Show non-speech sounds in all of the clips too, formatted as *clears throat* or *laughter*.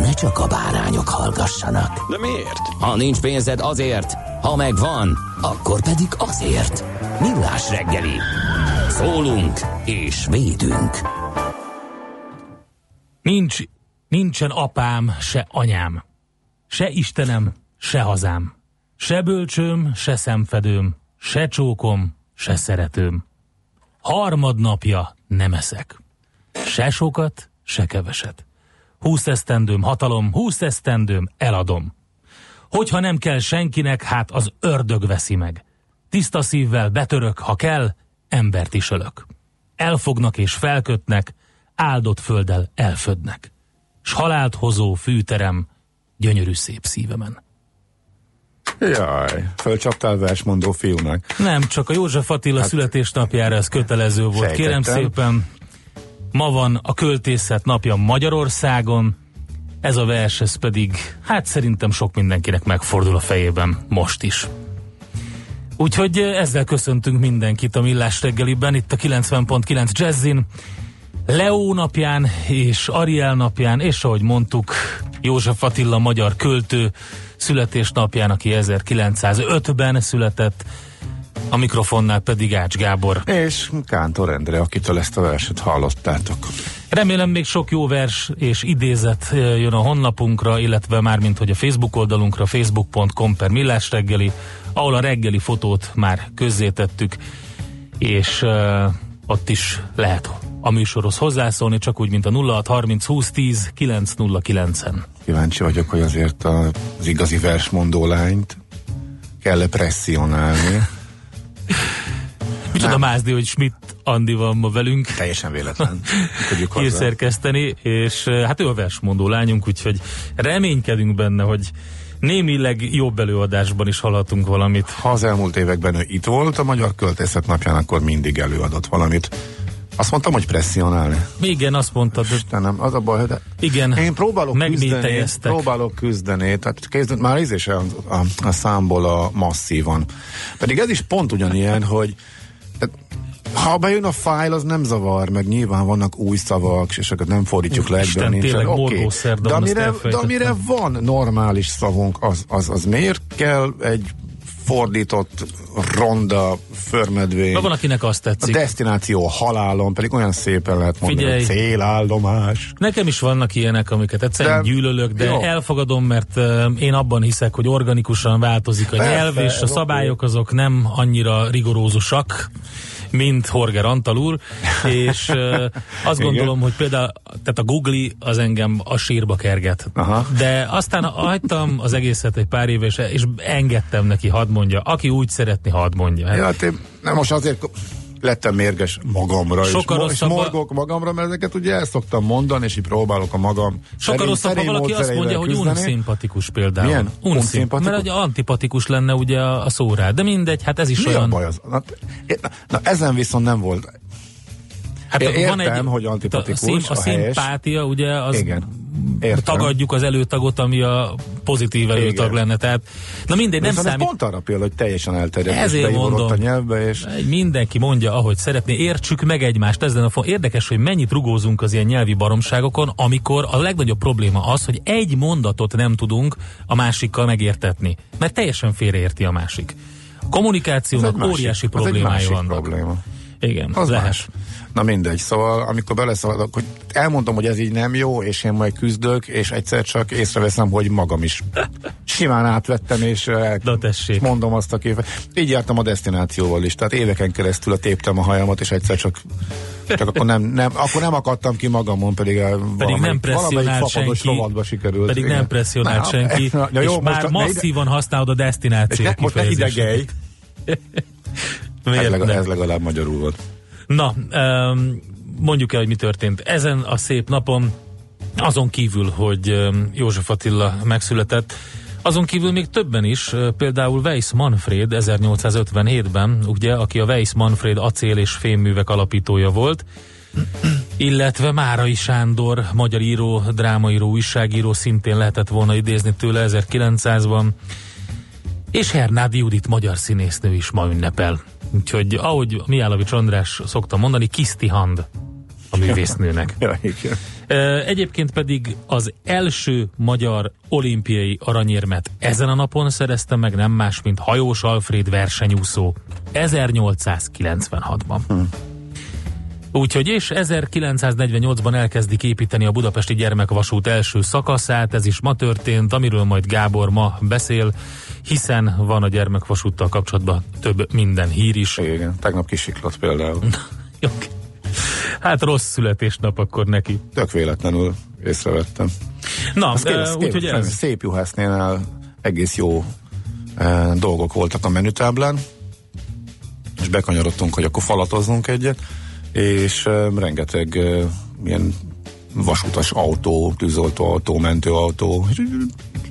ne csak a bárányok hallgassanak. De miért? Ha nincs pénzed azért, ha megvan, akkor pedig azért. Millás reggeli. Szólunk és védünk. Nincs, nincsen apám, se anyám, se Istenem, se hazám, se bölcsőm, se szemfedőm, se csókom, se szeretőm. Harmadnapja nem eszek. Se sokat, se keveset. Húsz esztendőm hatalom, húsz esztendőm eladom. Hogyha nem kell senkinek, hát az ördög veszi meg. Tiszta szívvel betörök, ha kell, embert is ölök. Elfognak és felkötnek, áldott földdel elfödnek. S halált hozó fűterem, gyönyörű szép szívemen. Jaj, fölcsaptál versmondó fiúnak. Nem, csak a József Attila hát, születésnapjára ez kötelező volt. sejtettem. Kérem szépen, ma van a költészet napja Magyarországon, ez a vers, ez pedig, hát szerintem sok mindenkinek megfordul a fejében most is. Úgyhogy eh, ezzel köszöntünk mindenkit a Millás reggeliben, itt a 90.9 Jazzin, Leo napján és Ariel napján, és ahogy mondtuk, József Attila magyar költő születésnapján, aki 1905-ben született, a mikrofonnál pedig Ács Gábor. És Kántor Endre, akitől ezt a verset hallottátok. Remélem még sok jó vers és idézet jön a honlapunkra, illetve már mint hogy a Facebook oldalunkra, facebook.com per millás reggeli, ahol a reggeli fotót már közzétettük, és uh, ott is lehet a műsorhoz hozzászólni, csak úgy, mint a 0630 20 10 909-en. Kíváncsi vagyok, hogy azért az igazi versmondó lányt kell-e presszionálni. Micsoda mázdi, hogy Schmidt Andi van ma velünk. Teljesen véletlen. *laughs* Hírszerkeszteni, és eh, hát ő a versmondó lányunk, úgyhogy reménykedünk benne, hogy némileg jobb előadásban is hallhatunk valamit. Ha az elmúlt években ő itt volt a Magyar Költészet napján, akkor mindig előadott valamit. Azt mondtam, hogy presszionálni. Igen, azt mondtad, Istenem, az a baj, de igen, én próbálok küzdeni, próbálok küzdeni, tehát kezdett már ízés a, a, a számból a masszívan. Pedig ez is pont ugyanilyen, hogy tehát, ha bejön a fájl, az nem zavar, meg nyilván vannak új szavak, és akkor nem fordítjuk le Isten, egyből, tényleg morgószerda de, amire, de amire van normális szavunk, az, az, az miért kell egy fordított, ronda, förmedvény. Na, van, akinek azt A tetszik. destináció a halálon, pedig olyan szépen lehet mondani, Figyelj. célállomás. Nekem is vannak ilyenek, amiket egyszerűen De- gyűlölök, de jó. elfogadom, mert én abban hiszek, hogy organikusan változik a Persze, nyelv, és a szabályok azok nem annyira rigorózusak, mint Horger Antal úr, és *laughs* azt gondolom, hogy például tehát a Google az engem a sírba kerget. Aha. De aztán hagytam az egészet egy pár éve, és, engedtem neki, hadd mondja. Aki úgy szeretni, hadd mondja. Ja, hát én nem most azért lettem mérges magamra, Sokkal és, rosszabb a- morgok magamra, mert ezeket ugye el szoktam mondani, és így próbálok a magam Sokkal rosszabb, ha valaki azt mondja, hogy küzdeni. unszimpatikus például. Milyen? Unszim- Unszimpatikus? Mert ugye antipatikus lenne ugye a, a szó rá. De mindegy, hát ez is Mi a olyan. baj az? Na, na, ezen viszont nem volt. Hát Én van értem, egy, hogy antipatikus, A, szim, a a helyes. szimpátia, ugye, az Igen. Értem. tagadjuk az előtagot, ami a pozitív előtag Igen. lenne. Tehát, na mindegy, nem Viszont ez számít. pont arra példa, hogy teljesen elterjedt, Ezért mondom. a nyelvbe, és Mindenki mondja, ahogy szeretné. Értsük meg egymást. Ez a fo- Érdekes, hogy mennyit rugózunk az ilyen nyelvi baromságokon, amikor a legnagyobb probléma az, hogy egy mondatot nem tudunk a másikkal megértetni. Mert teljesen félreérti a másik. A kommunikációnak másik- óriási másik vannak. probléma. Igen, Az lehet. más. Na mindegy, szóval amikor beleszaladok, hogy elmondom, hogy ez így nem jó, és én majd küzdök, és egyszer csak észreveszem, hogy magam is simán átvettem, és Na tessék. mondom azt a képet. Így jártam a destinációval is, tehát éveken keresztül a téptem a hajamat, és egyszer csak csak akkor nem, nem, akkor nem akadtam ki magamon, pedig, pedig Pedig nem presszionált senki, rovatba sikerült. pedig Igen. nem presszionált Na, senki, *laughs* na, és jó, már most ne ide- masszívan használod a és destináció ne, most ne kifejezést. *laughs* idegelj. Ez, Miért legalább, ez legalább magyarul volt. Na, um, mondjuk el, hogy mi történt. Ezen a szép napon, azon kívül, hogy um, József Attila megszületett, azon kívül még többen is, például Weiss Manfred 1857-ben, ugye, aki a Weiss Manfred acél és fémművek alapítója volt, illetve Márai Sándor, magyar író, drámaíró, újságíró, szintén lehetett volna idézni tőle 1900-ban, és Hernádi Judit magyar színésznő is ma ünnepel. Úgyhogy ahogy Miálovics András szokta mondani, kiszti hand a művésznőnek. *laughs* Ja, igen. Egyébként pedig az első magyar olimpiai aranyérmet ezen a napon szerezte meg nem más, mint Hajós Alfred versenyúszó 1896-ban. Úgyhogy és 1948-ban elkezdik építeni a Budapesti Gyermekvasút első szakaszát, ez is ma történt, amiről majd Gábor ma beszél, hiszen van a gyermekvasúttal kapcsolatban több minden hír is. Igen, tegnap kisiklott például. Jó. Hát rossz születésnap akkor neki. Tök véletlenül észrevettem. Na, úgyhogy ez. Szép juhásznél egész jó e, dolgok voltak a menütáblán, és bekanyarodtunk, hogy akkor falatozzunk egyet, és e, rengeteg e, ilyen vasutas autó, tűzoltóautó, mentőautó, és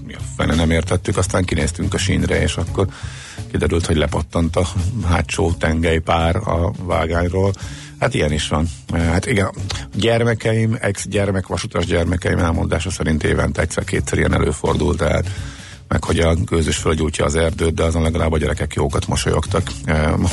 mi a fene nem értettük, aztán kinéztünk a sínre, és akkor kiderült, hogy lepattant a hátsó tengelypár a vágányról. Hát ilyen is van. Hát igen, gyermekeim, ex-gyermek, vasutas gyermekeim elmondása szerint évente egyszer-kétszer ilyen előfordult, tehát meg hogy a gőzös fölgyújtja az erdőt, de azon legalább a gyerekek jókat mosolyogtak.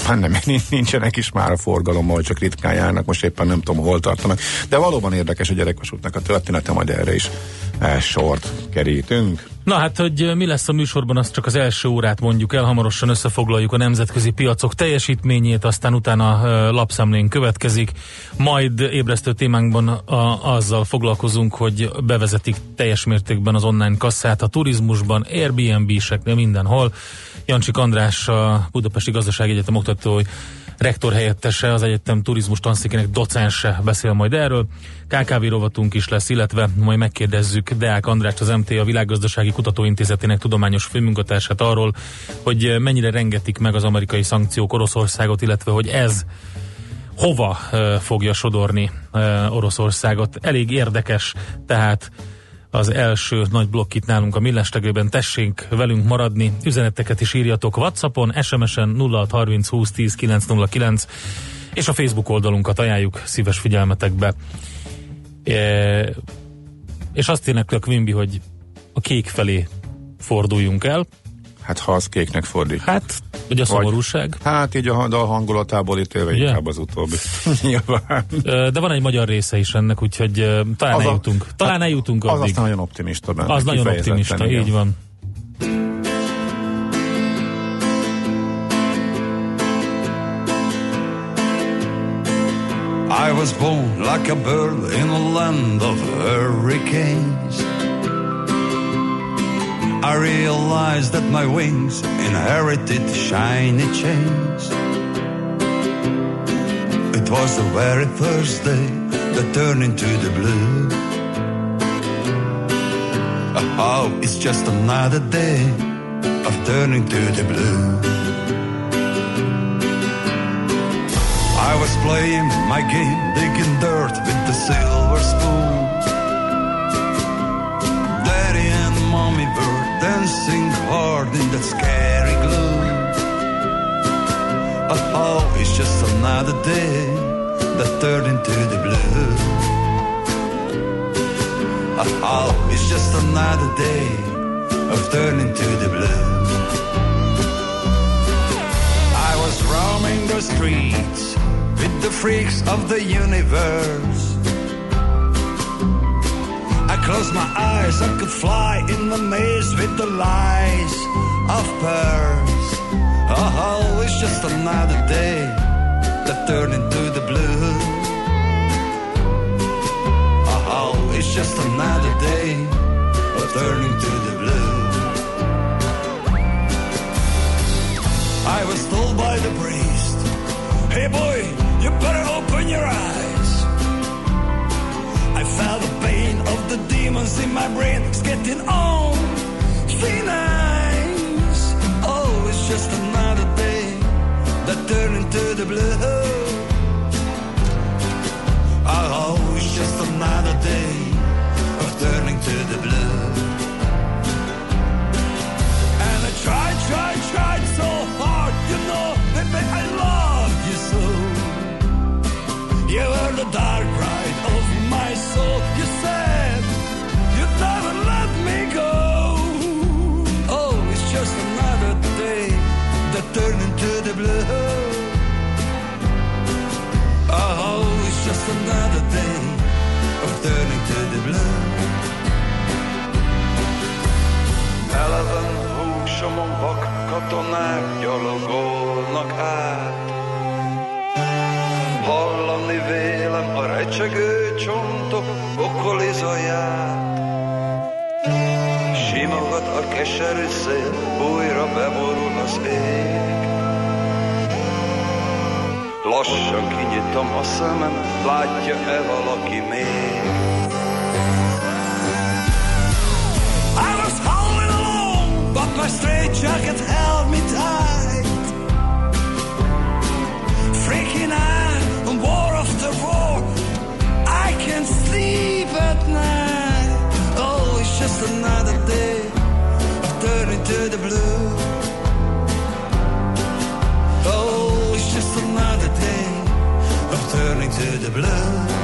Már nem, *laughs* nincsenek is már a forgalommal, csak ritkán járnak, most éppen nem tudom, hol tartanak. De valóban érdekes a gyerekvasútnak a története, majd erre is e, sort kerítünk. Na hát, hogy mi lesz a műsorban, azt csak az első órát mondjuk el, hamarosan összefoglaljuk a nemzetközi piacok teljesítményét, aztán utána lapszemlén következik, majd ébresztő témánkban a, azzal foglalkozunk, hogy bevezetik teljes mértékben az online kasszát a turizmusban, Airbnb-seknél mindenhol. Jancsik András, a Budapesti Gazdasági Egyetem oktatói rektor helyettese, az egyetem turizmus tanszékének docense beszél majd erről. KKV rovatunk is lesz, illetve majd megkérdezzük Deák Andrást, az MT, a Világgazdasági Kutatóintézetének tudományos főmunkatársát arról, hogy mennyire rengetik meg az amerikai szankciók Oroszországot, illetve hogy ez hova fogja sodorni Oroszországot. Elég érdekes, tehát az első nagy blokk itt nálunk a millestegőben. Tessék velünk maradni, üzeneteket is írjatok Whatsappon, SMS-en 0630 20 10 909 és a Facebook oldalunkat ajánljuk szíves figyelmetekbe. E, és azt éneklek, Wimby, hogy a kék felé forduljunk el. Hát ha az kéknek fordít. Hát, vagy a szomorúság. Hát így a dal hangulatából ítélve Ugye? inkább az utóbbi. *laughs* Nyilván. De van egy magyar része is ennek, úgyhogy talán Az a- eljutunk. Talán hát eljutunk Az addig. aztán nagyon optimista benne. Az nagyon optimista, igen. így van. I was born like a bird in a land of hurricanes. I realized that my wings inherited shiny chains. It was the very first day that turned into the blue. Oh, it's just another day of turning to the blue. I was playing my game, digging dirt with the silver spoon. Daddy and mommy were dancing hard in that scary gloom. Oh, it's just another day that turned into the blue. Oh, it's just another day of turning to the blue. I was roaming the streets with the freaks of the universe. I closed my eyes, I could fly in the maze with the lies of Paris. Oh, oh it's just another day that turn into the blue. Oh, oh, it's just another day of turning to the blue. I was told by the priest, hey boy, you better open your eyes. I felt the pain of the demons in my brain, it's getting on thin ice. Oh, it's just another day that turned into the blue. Oh, it's just another day of turning to the blue. And I tried, tried, tried so hard, you know, baby, I love you so. You were the dark ride of my soul. You said you'd never let me go. Oh, it's just another day that turned into the blue. Oh, it's just another day of turning to the blue. Eleven húsomon katonák gyalogolnak át. Hallani vélem a recsegő csontok okoli zaját. Simogat a keserű szél, újra beborul az ég. Lassan kinyitom a szemem, látja-e valaki még? I was howling alone, but my straitjacket held another day turning to the blue. Oh, it's just another day of turning to the blue.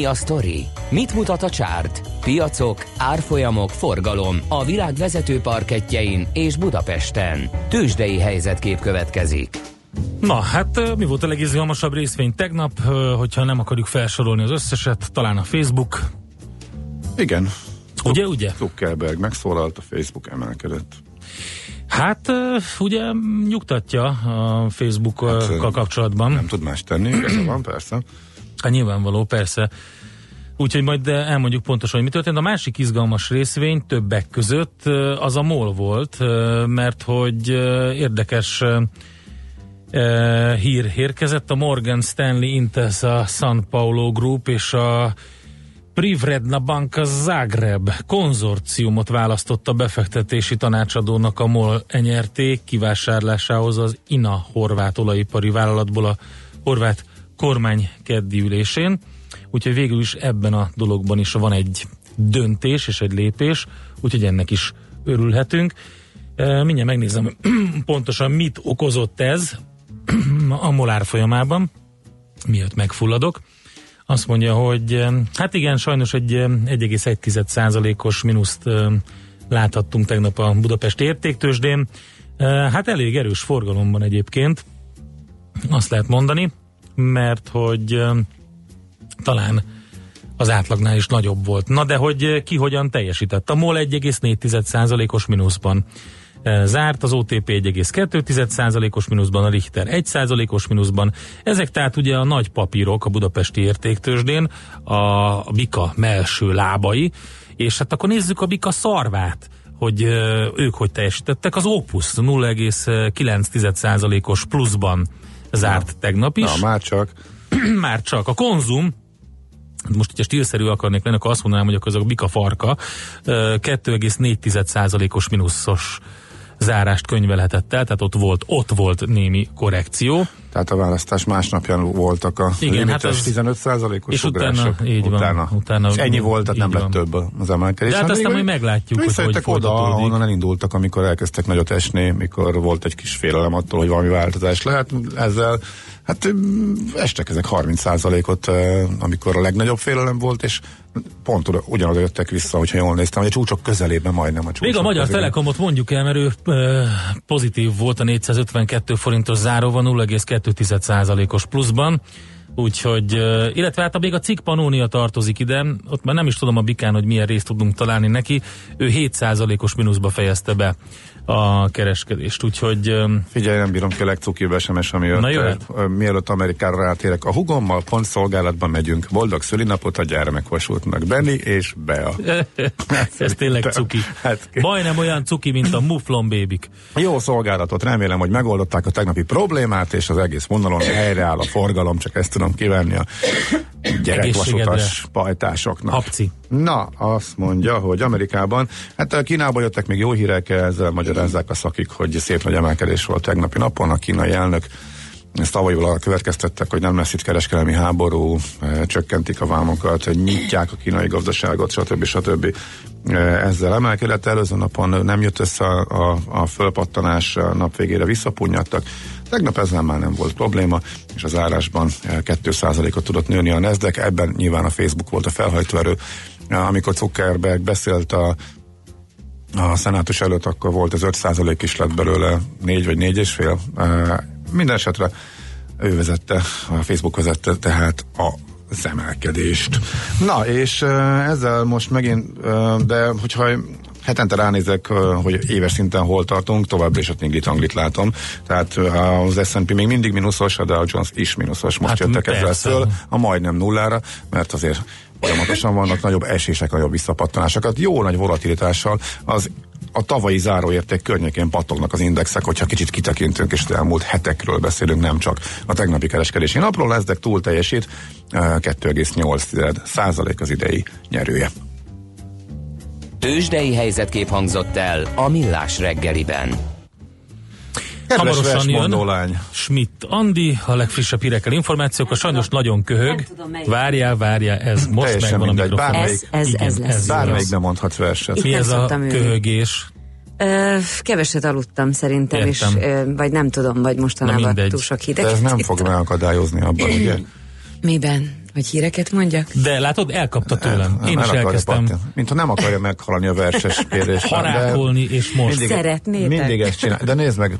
Mi a sztori? Mit mutat a csárt? Piacok, árfolyamok, forgalom a világ vezető parketjein és Budapesten. Tősdei helyzetkép következik. Na, hát mi volt a legizgalmasabb részvény tegnap, hogyha nem akarjuk felsorolni az összeset, talán a Facebook, Igen. ugye, ugye? Zuckerberg megszólalt, a Facebook emelkedett. Hát ugye nyugtatja a Facebookkal Hát, kapcsolatban. Nem tud más tenni, igaza van persze. Hát nyilvánvaló, persze. Úgyhogy majd elmondjuk pontosan, hogy mi történt. A másik izgalmas részvény többek között az a MOL volt, mert hogy érdekes hír érkezett. A Morgan Stanley Intesa San Paulo Group és a Privredna Banka Zagreb konzorciumot választotta befektetési tanácsadónak a MOL enyerték kivásárlásához az INA horvát olajipari vállalatból a horvát kormány keddi ülésén. Úgyhogy végül is ebben a dologban is van egy döntés és egy lépés, úgyhogy ennek is örülhetünk. E, Mindjárt megnézem *clears throat* pontosan mit okozott ez *clears throat* a molár folyamában, miatt megfulladok. Azt mondja, hogy eh, hát igen, sajnos egy eh, 1,1%-os mínuszt eh, láthattunk tegnap a Budapesti értéktősdén. Hát elég erős forgalomban egyébként, azt lehet mondani, mert hogy talán az átlagnál is nagyobb volt. Na de hogy ki hogyan teljesített? A MOL 1,4%-os mínuszban zárt, az OTP 1,2%-os mínuszban, a Richter 1%-os mínuszban. Ezek tehát ugye a nagy papírok a budapesti értéktősdén, a Bika melső lábai, és hát akkor nézzük a Bika szarvát hogy ők hogy teljesítettek. Az Opus 0,9%-os pluszban zárt Na. tegnap is. Na, már csak. *clears throat* már csak. A konzum most, hogyha stílszerű akarnék lenni, akkor azt mondanám, hogy akkor ez a bika farka 2,4%-os mínuszos zárást könyvelhetett el, tehát ott volt, ott volt némi korrekció. Tehát a választás másnapján voltak a Igen, hát az- 15%-os és utána- így van, utána. utána- és ennyi volt, tehát nem így lett van. több az emelkedés. De hát Hát aztán majd meglátjuk, hogy hogy oda, ahonnan elindultak, amikor elkezdtek nagyot esni, mikor volt egy kis félelem attól, hogy valami változás lehet. Ezzel hát estek ezek 30%-ot, eh, amikor a legnagyobb félelem volt, és pont oda- ugyanoda jöttek vissza, hogyha jól néztem, hogy a csúcsok közelében majdnem a csúcsok. Még a Magyar közelében. Telekomot mondjuk el, mert ő pozitív volt a 452 forintos záróban 0,2%-os pluszban, úgyhogy, illetve hát még a cikk Panónia tartozik ide, ott már nem is tudom a Bikán, hogy milyen részt tudunk találni neki, ő 7%-os mínuszba fejezte be a kereskedést, úgyhogy Figyelj, nem bírom ki a legcukibb SMS, ami jött. Na, jöhet. Ö, Mielőtt Amerikára rátérek, a hugommal pont szolgálatban megyünk. Boldog szülinapot a gyermekvasútnak. Benni és Bea. *laughs* ez tényleg cuki. Hát, Majdnem olyan cuki, mint a Muflon bébik. jó szolgálatot, remélem, hogy megoldották a tegnapi problémát, és az egész vonalon helyreáll a forgalom, csak ezt tudom kívánni a gyerekvasutas pajtásoknak. Hapci. Na, azt mondja, hogy Amerikában, hát a Kínába jöttek még jó hírek, ezzel magyarázzák a szakik, hogy szép nagy emelkedés volt tegnapi napon. A kínai elnök ezt tavalyból arra következtettek, hogy nem lesz itt kereskedelmi háború, eh, csökkentik a vámokat, nyitják a kínai gazdaságot, stb. stb. Eh, Ezzel emelkedett. Előző napon nem jött össze a, a, fölpattanás, a nap végére visszapunnyadtak. Tegnap ezzel már nem volt probléma, és az árásban eh, 2%-ot tudott nőni a Nasdaq. Ebben nyilván a Facebook volt a felhajtóerő. Amikor Zuckerberg beszélt a a szenátus előtt akkor volt az 5% is lett belőle, 4 vagy 4,5. Minden esetre ő vezette, a Facebook vezette tehát a az emelkedést. Na, és ezzel most megint, de hogyha hetente ránézek, hogy éves szinten hol tartunk, továbbra is ott inglit anglit látom. Tehát az S&P még mindig mínuszos, a Dow Jones is mínuszos. Most Hát jöttek ezzel föl, a majdnem nullára, mert azért folyamatosan vannak nagyobb esések, nagyobb visszapattanásokat, jó nagy volatilitással az a tavalyi záróérték környékén pattognak az indexek, hogyha kicsit kitekintünk, és az elmúlt hetekről beszélünk, nem csak a tegnapi kereskedési napról, Nasdaq túl teljesít, eh, 2,8 százalék az idei nyerője. Tőzsdei helyzetkép hangzott el a Millás reggeliben. Kedves Hamarosan jön. lány, Schmidt Andi, a legfrissebb hírekkel információk, a sajnos nagyon köhög. Tudom. Várjál, várjál, ez most Teljesen megvan a mindegy, mikrofon. bármelyik. Ez, ez, ez Igen, lesz. ez bármelyik az. nem mondhat verset. Itt Mi ez a ülni. köhögés? Ö, keveset aludtam szerintem, és, ö, vagy nem tudom, vagy mostanában túl sok De hideget ez nem fog megakadályozni abban, ugye? Miben? Hogy híreket mondjak? De látod, elkapta tőlem. Nem, Én el is elkezdtem pattani. Mintha nem akarja meghalni a verses kérést. harákolni, és most. Mindig, Szeretnétek? Mindig ezt csinál. De nézd meg,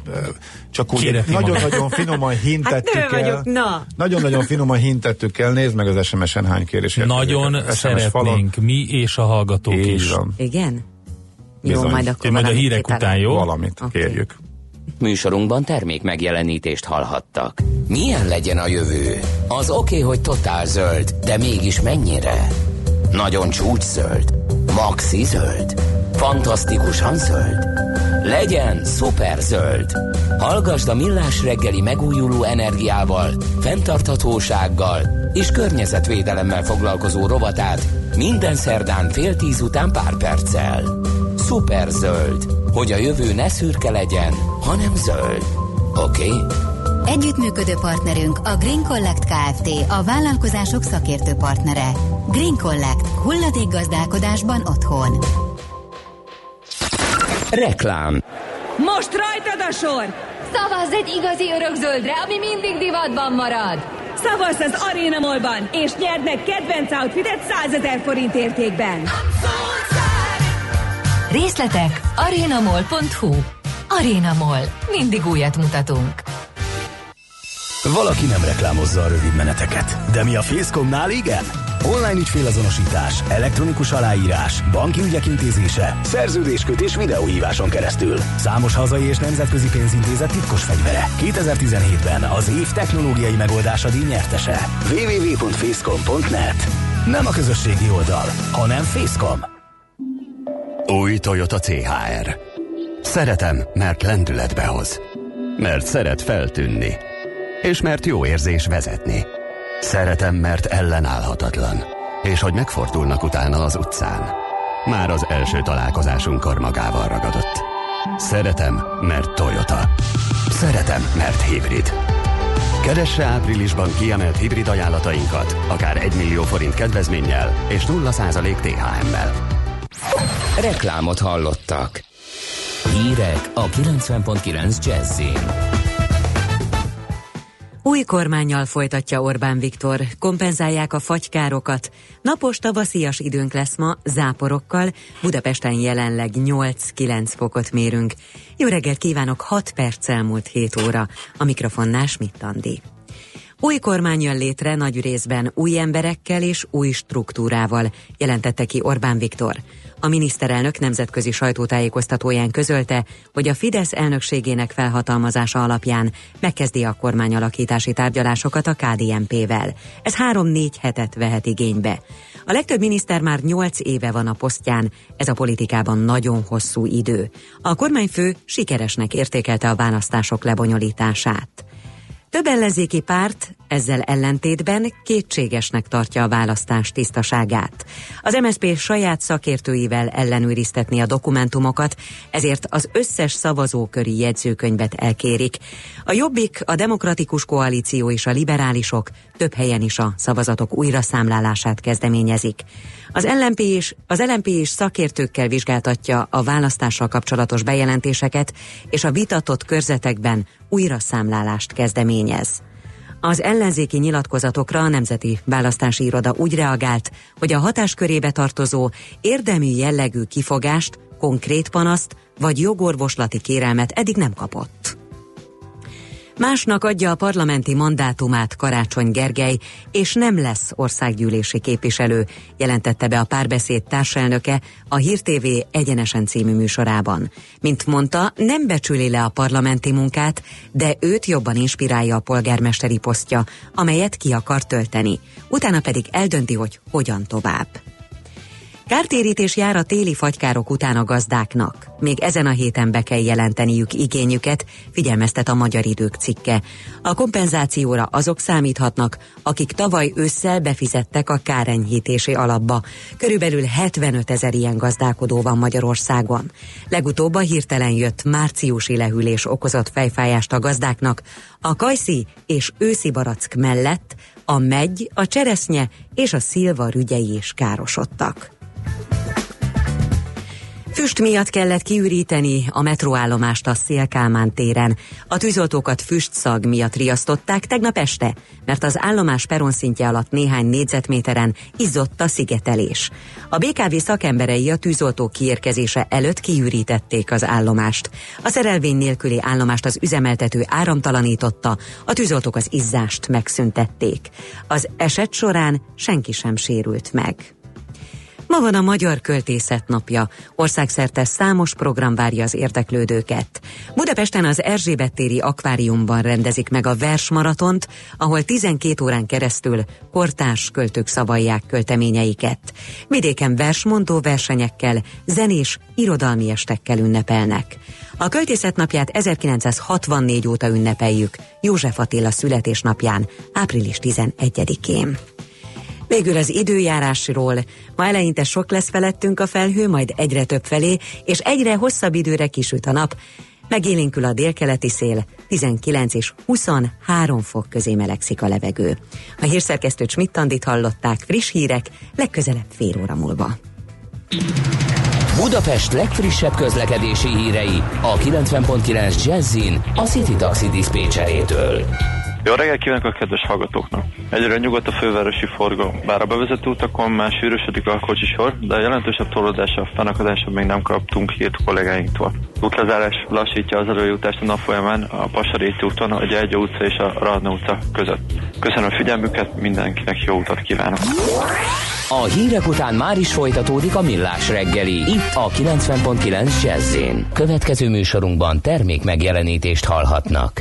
csak úgy nagyon-nagyon finoman hintettük Hát el. vagyok, na. Nagyon-nagyon finoman hintettük el. Nézd meg az SMS-en hány kérés. Nagyon SMS szeretnénk mi és a hallgatók Falon. is. Így van. Igen? Jó, Bizony. majd akkor Majd a valamit hírek után, jó? Valamit Oké. kérjük. Műsorunkban termék megjelenítést hallhattak. Milyen legyen a jövő? Az oké, okay, hogy totál zöld, de mégis mennyire? Nagyon csúcs zöld? Maxi zöld? Fantasztikusan zöld? Legyen szuper zöld! Hallgasd a Millás reggeli megújuló energiával, fenntarthatósággal és környezetvédelemmel foglalkozó rovatát minden szerdán fél tíz után pár perccel. Szuper zöld, hogy a jövő ne szürke legyen, hanem zöld. Oké? Okay? Együttműködő partnerünk a Green Collect Kft. A vállalkozások szakértő partnere. Green Collect. Hulladékgazdálkodásban otthon. Reklám. Most rajtad a sor! Szavazz egy igazi örökzöldre, ami mindig divatban marad! Szavazz az Arena Mallban, és nyerd meg kedvenc outfitet 100 ezer forint értékben! Részletek arenamol.hu Arena Mall. Mindig újat mutatunk. Valaki nem reklámozza a rövid meneteket, de mi a Facecomnál igen? Online ügyfélazonosítás, elektronikus aláírás, banki ügyek intézése, szerződéskötés videóhíváson keresztül. Számos hazai és nemzetközi pénzintézet titkos fegyvere. 2017-ben az év technológiai megoldása díj nyertese. www.facecom.net Nem a közösségi oldal, hanem Facecom. Új Toyota CHR. Szeretem, mert lendületbe hoz. Mert szeret feltűnni. És mert jó érzés vezetni. Szeretem, mert ellenállhatatlan. És hogy megfordulnak utána az utcán. Már az első találkozásunkkor magával ragadott. Szeretem, mert Toyota. Szeretem, mert hibrid. Keresse áprilisban kiemelt hibrid ajánlatainkat, akár 1 millió forint kedvezménnyel és 0% THM-mel. Reklámot hallottak. Hírek a 90.9 Jazzin. Új kormányjal folytatja Orbán Viktor, kompenzálják a fagykárokat. Napos tavaszias időnk lesz ma, záporokkal, Budapesten jelenleg 8-9 fokot mérünk. Jó reggelt kívánok, 6 perc elmúlt 7 óra. A mikrofonnál Schmidt Andi. Új kormány jön létre nagy részben új emberekkel és új struktúrával, jelentette ki Orbán Viktor. A miniszterelnök nemzetközi sajtótájékoztatóján közölte, hogy a Fidesz elnökségének felhatalmazása alapján megkezdi a kormányalakítási tárgyalásokat a KDNP-vel. Ez három-négy hetet vehet igénybe. A legtöbb miniszter már nyolc éve van a posztján, ez a politikában nagyon hosszú idő. A kormányfő sikeresnek értékelte a választások lebonyolítását. Több ellenzéki párt ezzel ellentétben kétségesnek tartja a választás tisztaságát. Az MSZP saját szakértőivel ellenőriztetni a dokumentumokat, ezért az összes szavazóköri jegyzőkönyvet elkérik. A Jobbik, a Demokratikus Koalíció és a liberálisok több helyen is a szavazatok újraszámlálását kezdeményezik. Az LNP is, az LNP is szakértőkkel vizsgáltatja a választással kapcsolatos bejelentéseket, és a vitatott körzetekben újraszámlálást kezdeményez. Az ellenzéki nyilatkozatokra a Nemzeti Választási Iroda úgy reagált, hogy a hatáskörébe tartozó érdemi jellegű kifogást, konkrét panaszt vagy jogorvoslati kérelmet eddig nem kapott. Másnak adja a parlamenti mandátumát Karácsony Gergely, és nem lesz országgyűlési képviselő, jelentette be a párbeszéd társelnöke a Hír TV Egyenesen című műsorában. Mint mondta, nem becsüli le a parlamenti munkát, de őt jobban inspirálja a polgármesteri posztja, amelyet ki akar tölteni. Utána pedig eldönti, hogy hogyan tovább. Kártérítés jár a téli fagykárok után a gazdáknak. Még ezen a héten be kell jelenteniük igényüket, figyelmeztet a Magyar Idők cikke. A kompenzációra azok számíthatnak, akik tavaly ősszel befizettek a kárenyhítési alapba. Körülbelül 75 ezer ilyen gazdálkodó van Magyarországon. Legutóbb a hirtelen jött márciusi lehűlés okozott fejfájást a gazdáknak. A kajszi és őszi barack mellett a megy, a cseresznye és a szilva rügyei is károsodtak. Füst miatt kellett kiüríteni a metróállomást a Szélkálmán téren. A tűzoltókat füstszag miatt riasztották tegnap este, mert az állomás peronszintje alatt néhány négyzetméteren izzott a szigetelés. A BKV szakemberei a tűzoltó kiérkezése előtt kiürítették az állomást. A szerelvény nélküli állomást az üzemeltető áramtalanította, a tűzoltók az izzást megszüntették. Az eset során senki sem sérült meg. Ma van a Magyar Költészet napja. Országszerte számos program várja az érdeklődőket. Budapesten az Erzsébet téri akváriumban rendezik meg a versmaratont, ahol 12 órán keresztül kortárs költők szavalják költeményeiket. Vidéken versmondó versenyekkel, zenés, irodalmi estekkel ünnepelnek. A költészet napját 1964 óta ünnepeljük, József Attila születésnapján, április 11-én. Végül az időjárásról. Ma eleinte sok lesz felettünk a felhő, majd egyre több felé, és egyre hosszabb időre kisüt a nap. Megélénkül a délkeleti szél, 19 és 23 fok közé melegszik a levegő. A hírszerkesztő Schmidt-Tandit hallották, friss hírek, legközelebb fél óra múlva. Budapest legfrissebb közlekedési hírei a 90.9 Jazzin a City Taxi Dispécsejétől. Jó reggelt kívánok a kedves hallgatóknak! Egyre nyugodt a fővárosi forgalom, bár a bevezető utakon már sűrűsödik a kocsisor, de a jelentősebb torlódása, fennakadása még nem kaptunk hírt kollégáinktól. Útlezárás lassítja az előjutást a nap folyamán a Pasaréti úton, a Gyergya utca és a Radna utca között. Köszönöm a figyelmüket, mindenkinek jó utat kívánok! A hírek után már is folytatódik a millás reggeli. Itt a 90.9 jazz Következő műsorunkban termék megjelenítést hallhatnak.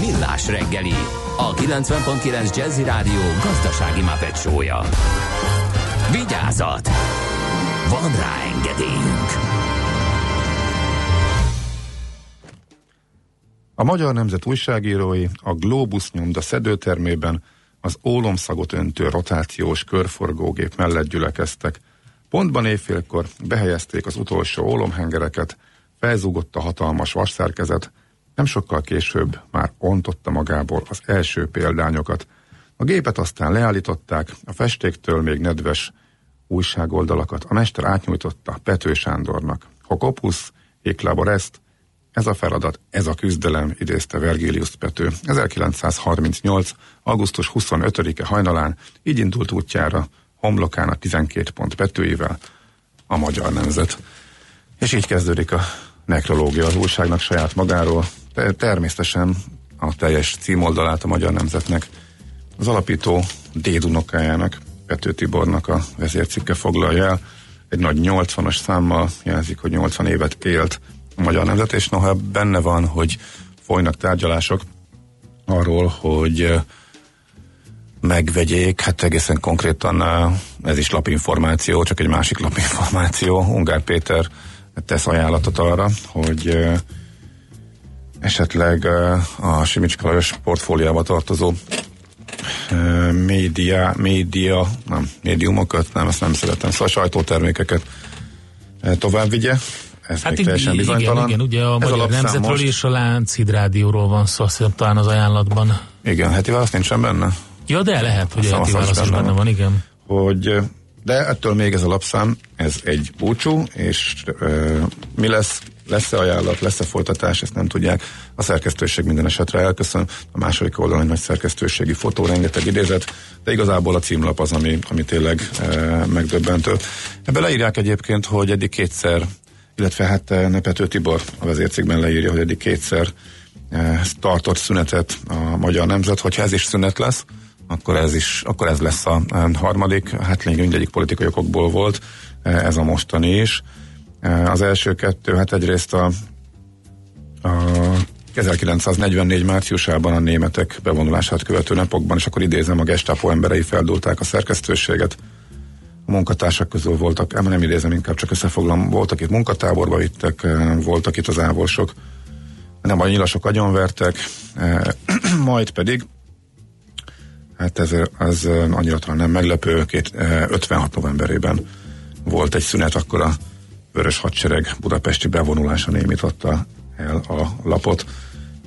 Millás reggeli, a 90.9 Jazzy Rádió gazdasági mapetsója. Vigyázat! Van rá engedélyünk! A Magyar Nemzet újságírói a Globus nyomda szedőtermében az ólomszagot öntő rotációs körforgógép mellett gyülekeztek. Pontban éjfélkor behelyezték az utolsó ólomhengereket, felzúgott a hatalmas vasszerkezet, nem sokkal később már ontotta magából az első példányokat. A gépet aztán leállították, a festéktől még nedves újságoldalakat a mester átnyújtotta Pető Sándornak. Hokopusz, Éklaboreszt, ez a feladat, ez a küzdelem, idézte Vergilius Pető. 1938. augusztus 25-e hajnalán így indult útjára homlokán a 12 pont Petőivel a magyar nemzet. És így kezdődik a nekrológia az újságnak saját magáról, természetesen a teljes címoldalát a magyar nemzetnek az alapító dédunokájának, Pető Tibornak a vezércikke foglalja el. Egy nagy 80-as számmal jelzik, hogy 80 évet élt a magyar nemzet, és noha benne van, hogy folynak tárgyalások arról, hogy megvegyék, hát egészen konkrétan ez is lapinformáció, csak egy másik lapinformáció. Ungár Péter tesz ajánlatot arra, hogy esetleg a Simicska Lajos portfóliába tartozó média, média, nem, médiumokat, nem, ezt nem szeretem, szóval sajtótermékeket tovább vigye. Ez hát még teljesen igen, bizonytalan. igen, ugye a Ez Magyar Nemzetről most- és a Láncid Rádióról van szó, azt hiszem talán az ajánlatban. Igen, heti válasz nincsen benne. Ja, de lehet, hogy a heti válasz is benne van, igen. Hogy, de ettől még ez a lapszám, ez egy búcsú, és ö, mi lesz, lesz-e ajánlat, lesz-e folytatás, ezt nem tudják. A szerkesztőség minden esetre elköszön. A második oldalon egy nagy szerkesztőségi fotó, rengeteg idézet, de igazából a címlap az, ami, ami tényleg e, megdöbbentő. Ebbe leírják egyébként, hogy eddig kétszer, illetve hát Nepető Tibor a vezércégben leírja, hogy eddig kétszer e, tartott szünetet a magyar nemzet, hogyha ez is szünet lesz, akkor ez is, akkor ez lesz a harmadik, hát lényeg mindegyik politikai okokból volt, e, ez a mostani is. E, Az első kettő, hát egyrészt a, a 1944 márciusában a németek bevonulását követő napokban, és akkor idézem, a gestapo emberei feldulták a szerkesztőséget. A munkatársak közül voltak, em, nem idézem, inkább csak összefoglalom, voltak itt munkatáborba vittek, e, voltak itt az ávolsok, nem a nyilasok agyonvertek, *clears throat* majd pedig Hát ez, ez annyira talán nem meglepő, két, eh, 56 novemberében volt egy szünet, akkor a Vörös Hadsereg budapesti bevonulása némította el a lapot,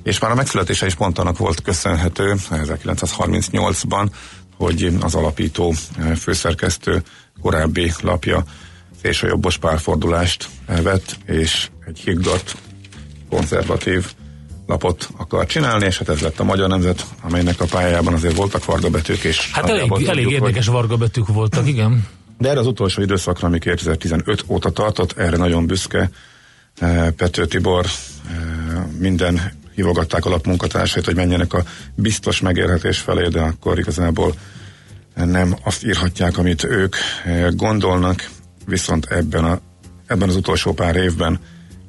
és már a megszületése is pont annak volt köszönhető 1938-ban, hogy az alapító főszerkesztő korábbi lapja szélsőjobbos párfordulást vett, és egy higgadt, konzervatív lapot akar csinálni, és hát ez lett a Magyar Nemzet, amelynek a pályában azért voltak vargabetűk, és Hát elég, elég tudjuk, érdekes varga betűk voltak, igen. de erre az utolsó időszakra, ami 2015 óta tartott, erre nagyon büszke eh, Pető Tibor, eh, minden hívogatták a lapmunkatársait, hogy menjenek a biztos megérhetés felé, de akkor igazából nem azt írhatják, amit ők eh, gondolnak, viszont ebben, a, ebben az utolsó pár évben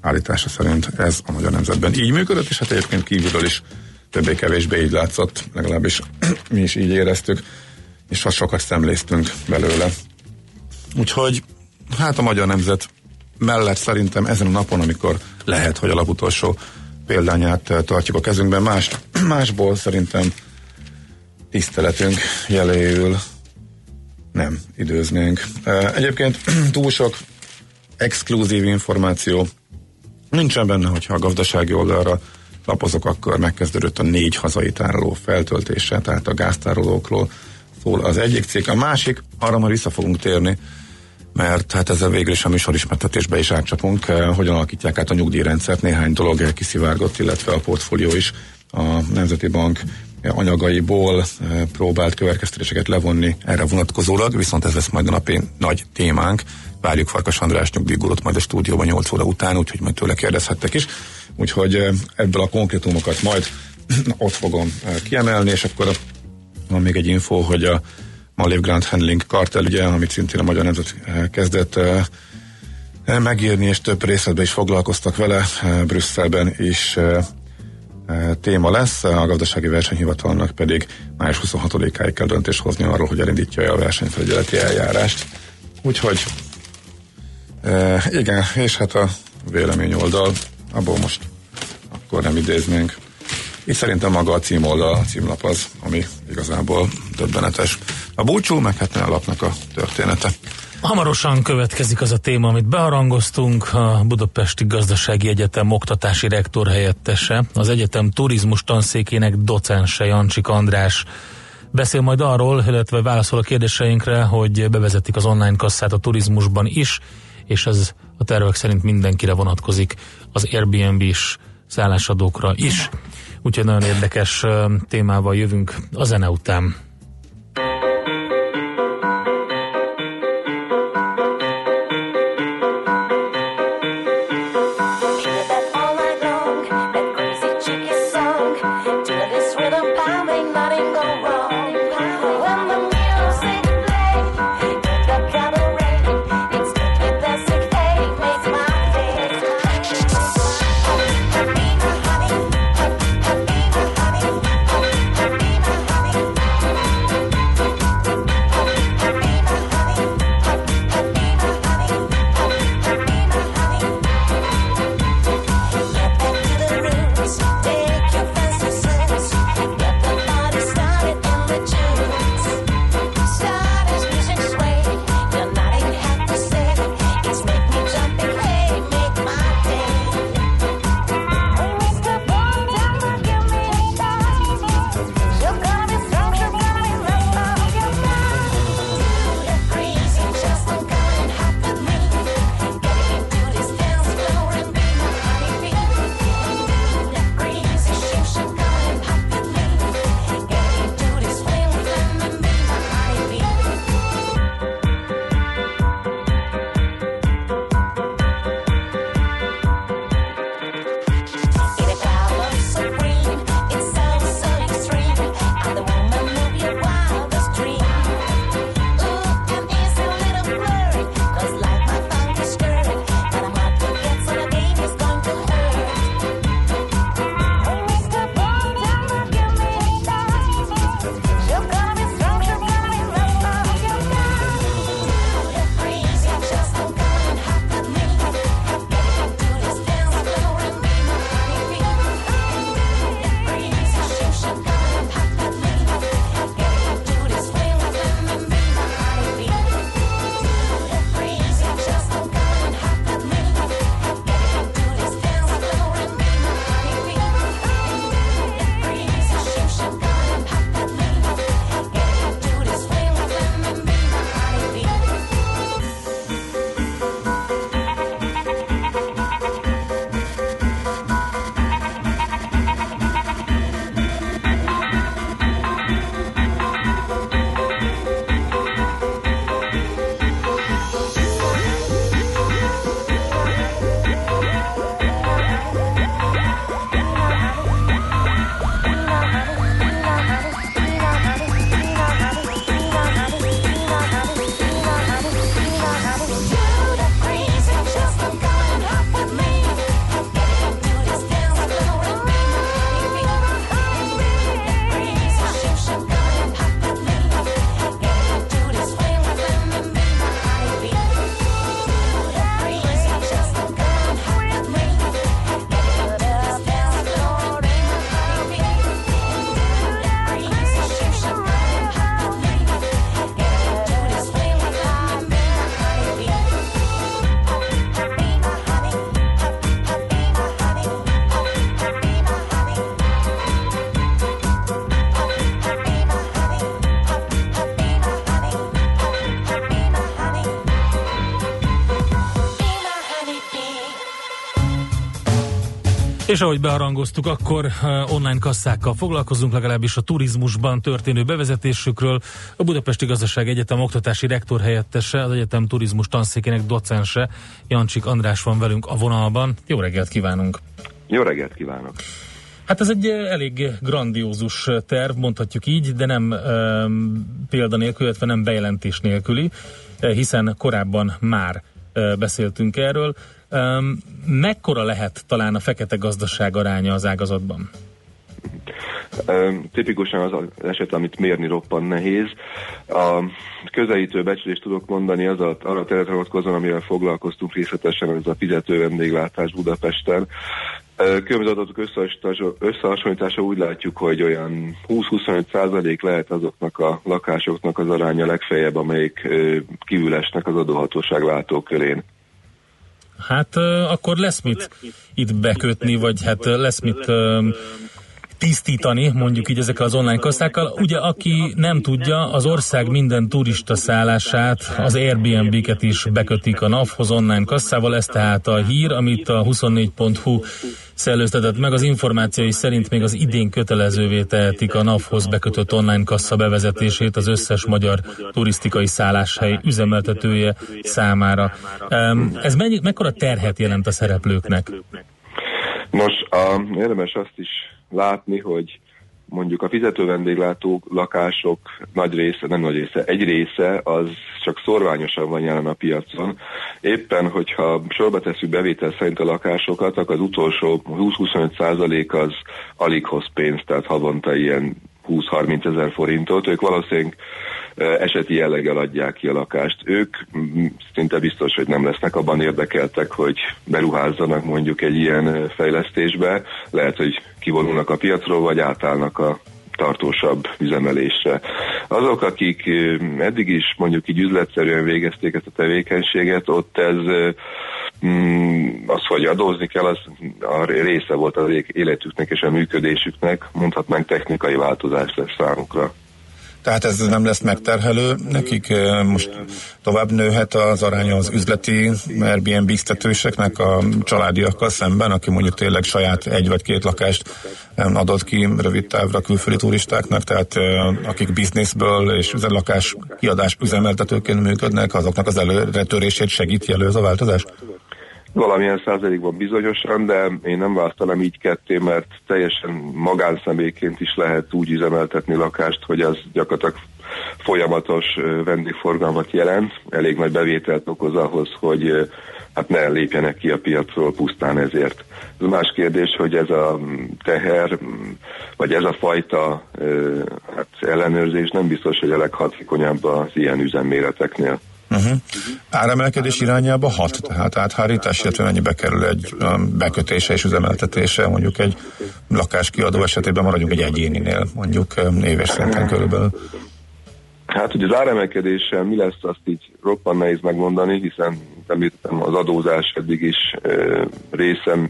állítása szerint ez a Magyar Nemzetben így működött, és hát egyébként kívülről is többé-kevésbé így látszott, legalábbis *clears throat* mi is így éreztük, és azt sokat szemléztünk belőle. Úgyhogy hát a Magyar Nemzet mellett szerintem ezen a napon, amikor lehet, hogy a laputolsó példányát tartjuk a kezünkben, más, *clears throat* másból szerintem tiszteletünk jeléül nem időznénk. Egyébként *clears throat* túl sok exkluzív információ nincsen benne, hogyha a gazdasági oldalra lapozok, akkor megkezdődött a négy hazai tároló feltöltése, tehát a gáztárolókról szól az egyik cikk. A másik, arra már vissza fogunk térni, mert hát ezzel végül is a műsorismertetésbe is átcsapunk, eh, hogyan alakítják át a nyugdíjrendszert, néhány dolog kiszivárgott, illetve a portfólió is a Nemzeti Bank anyagaiból próbált következtetéseket levonni erre vonatkozólag, viszont ez lesz majd a napi nagy témánk. Várjuk Farkas András nyugdíjgurot majd a stúdióban 8 óra után, úgyhogy majd tőle kérdezhettek is. Úgyhogy ebből a konkrétumokat majd *clears throat* ott fogom kiemelni, és akkor van még egy info, hogy a Malév Grand Handling kartel, ugye, amit szintén a Magyar Nemzet kezdett megírni, és több részletben is foglalkoztak vele, Brüsszelben is téma lesz, a gazdasági versenyhivatalnak pedig május 26-áig kell döntés hozni arról, hogy elindítja a versenyfelügyeleti eljárást. Úgyhogy e, igen, és hát a vélemény oldal, abból most akkor nem idéznénk. Itt szerintem maga a címoldal, a címlap az, ami igazából döbbenetes. A búcsú, meg hát a lapnak a története. Hamarosan következik az a téma, amit beharangoztunk, a Budapesti Gazdasági Egyetem oktatási rektor helyettese, az egyetem turizmus tanszékének docense Jancsik András beszél majd arról, illetve válaszol a kérdéseinkre, hogy bevezetik az online kasszát a turizmusban is, és ez a tervek szerint mindenkire vonatkozik, az Airbnb-s szállásadókra is. Úgyhogy nagyon érdekes témával jövünk a zene után. És ahogy beharangoztuk, akkor uh, online kasszákkal foglalkozunk, legalábbis a turizmusban történő bevezetésükről. A Budapesti Gazdaság Egyetem oktatási rektor helyettese, az egyetem turizmus tanszékének docense, Jancsik András van velünk a vonalban. Jó reggelt kívánunk! Jó reggelt kívánok! Hát ez egy eh, elég grandiózus terv, mondhatjuk így, de nem um, példa nélkül, illetve nem bejelentés nélküli, eh, hiszen korábban már beszéltünk erről. Mekkora lehet talán a fekete gazdaság aránya az ágazatban? Tipikusan az eset, amit mérni roppan nehéz. A közelítő becslést tudok mondani az a, arra a területre vonatkozóan, amivel foglalkoztunk részletesen, ez a fizető vendéglátás Budapesten. Különböző adatok összehasonlítása, úgy látjuk, hogy olyan 20-25 százalék lehet azoknak a lakásoknak az aránya legfeljebb, amelyik kívül esnek az adóhatóság látókörén. Hát akkor lesz mit itt bekötni, vagy hát lesz mit tisztítani, mondjuk így ezekkel az online kasszákkal. Ugye, aki nem tudja, az ország minden turista szállását, az Airbnb-ket is bekötik a NAV-hoz online kasszával, ez tehát a hír, amit a 24.hu szellőztetett meg. Az információi szerint még az idén kötelezővé tehetik a NAV-hoz bekötött online kassa bevezetését az összes magyar turisztikai szálláshely üzemeltetője számára. Ez mennyi, mekkora terhet jelent a szereplőknek? Nos, a, érdemes azt is látni, hogy mondjuk a fizető vendéglátó lakások nagy része, nem nagy része, egy része az csak szorványosan van jelen a piacon. Éppen, hogyha sorba teszünk bevétel szerint a lakásokat, akkor az utolsó 20-25 százalék az alig hoz pénzt, tehát havonta ilyen 20-30 ezer forintot. Ők valószínűleg eseti jelleggel adják ki a lakást. Ők szinte biztos, hogy nem lesznek abban érdekeltek, hogy beruházzanak mondjuk egy ilyen fejlesztésbe. Lehet, hogy kivonulnak a piacról, vagy átállnak a tartósabb üzemelésre. Azok, akik eddig is mondjuk így üzletszerűen végezték ezt a tevékenységet, ott ez mm, az, hogy adózni kell, az a része volt az életüknek és a működésüknek, mondhatnánk technikai változás lesz számukra. Tehát ez nem lesz megterhelő nekik, most tovább nőhet az aránya az üzleti Airbnb biztetőseknek a családiakkal szemben, aki mondjuk tényleg saját egy vagy két lakást adott ki rövid távra külföldi turistáknak, tehát akik bizniszből és lakás kiadás üzemeltetőként működnek, azoknak az előretörését segíti elő ez a változás? Valamilyen százalékban bizonyosan, de én nem választanám így ketté, mert teljesen magánszemélyként is lehet úgy üzemeltetni lakást, hogy az gyakorlatilag folyamatos vendégforgalmat jelent, elég nagy bevételt okoz ahhoz, hogy hát ne lépjenek ki a piacról pusztán ezért. Ez más kérdés, hogy ez a teher, vagy ez a fajta hát ellenőrzés nem biztos, hogy a leghatékonyabb az ilyen üzemméreteknél. Uh-huh. Áremelkedés irányába hat, tehát áthárítás, illetve mennyibe kerül egy um, bekötése és üzemeltetése, mondjuk egy lakáskiadó esetében maradjunk egy egyéninél, mondjuk um, éves szinten körülbelül. Hát, hogy az áremelkedéssel mi lesz, azt így roppan nehéz megmondani, hiszen említettem, az adózás eddig is e, részem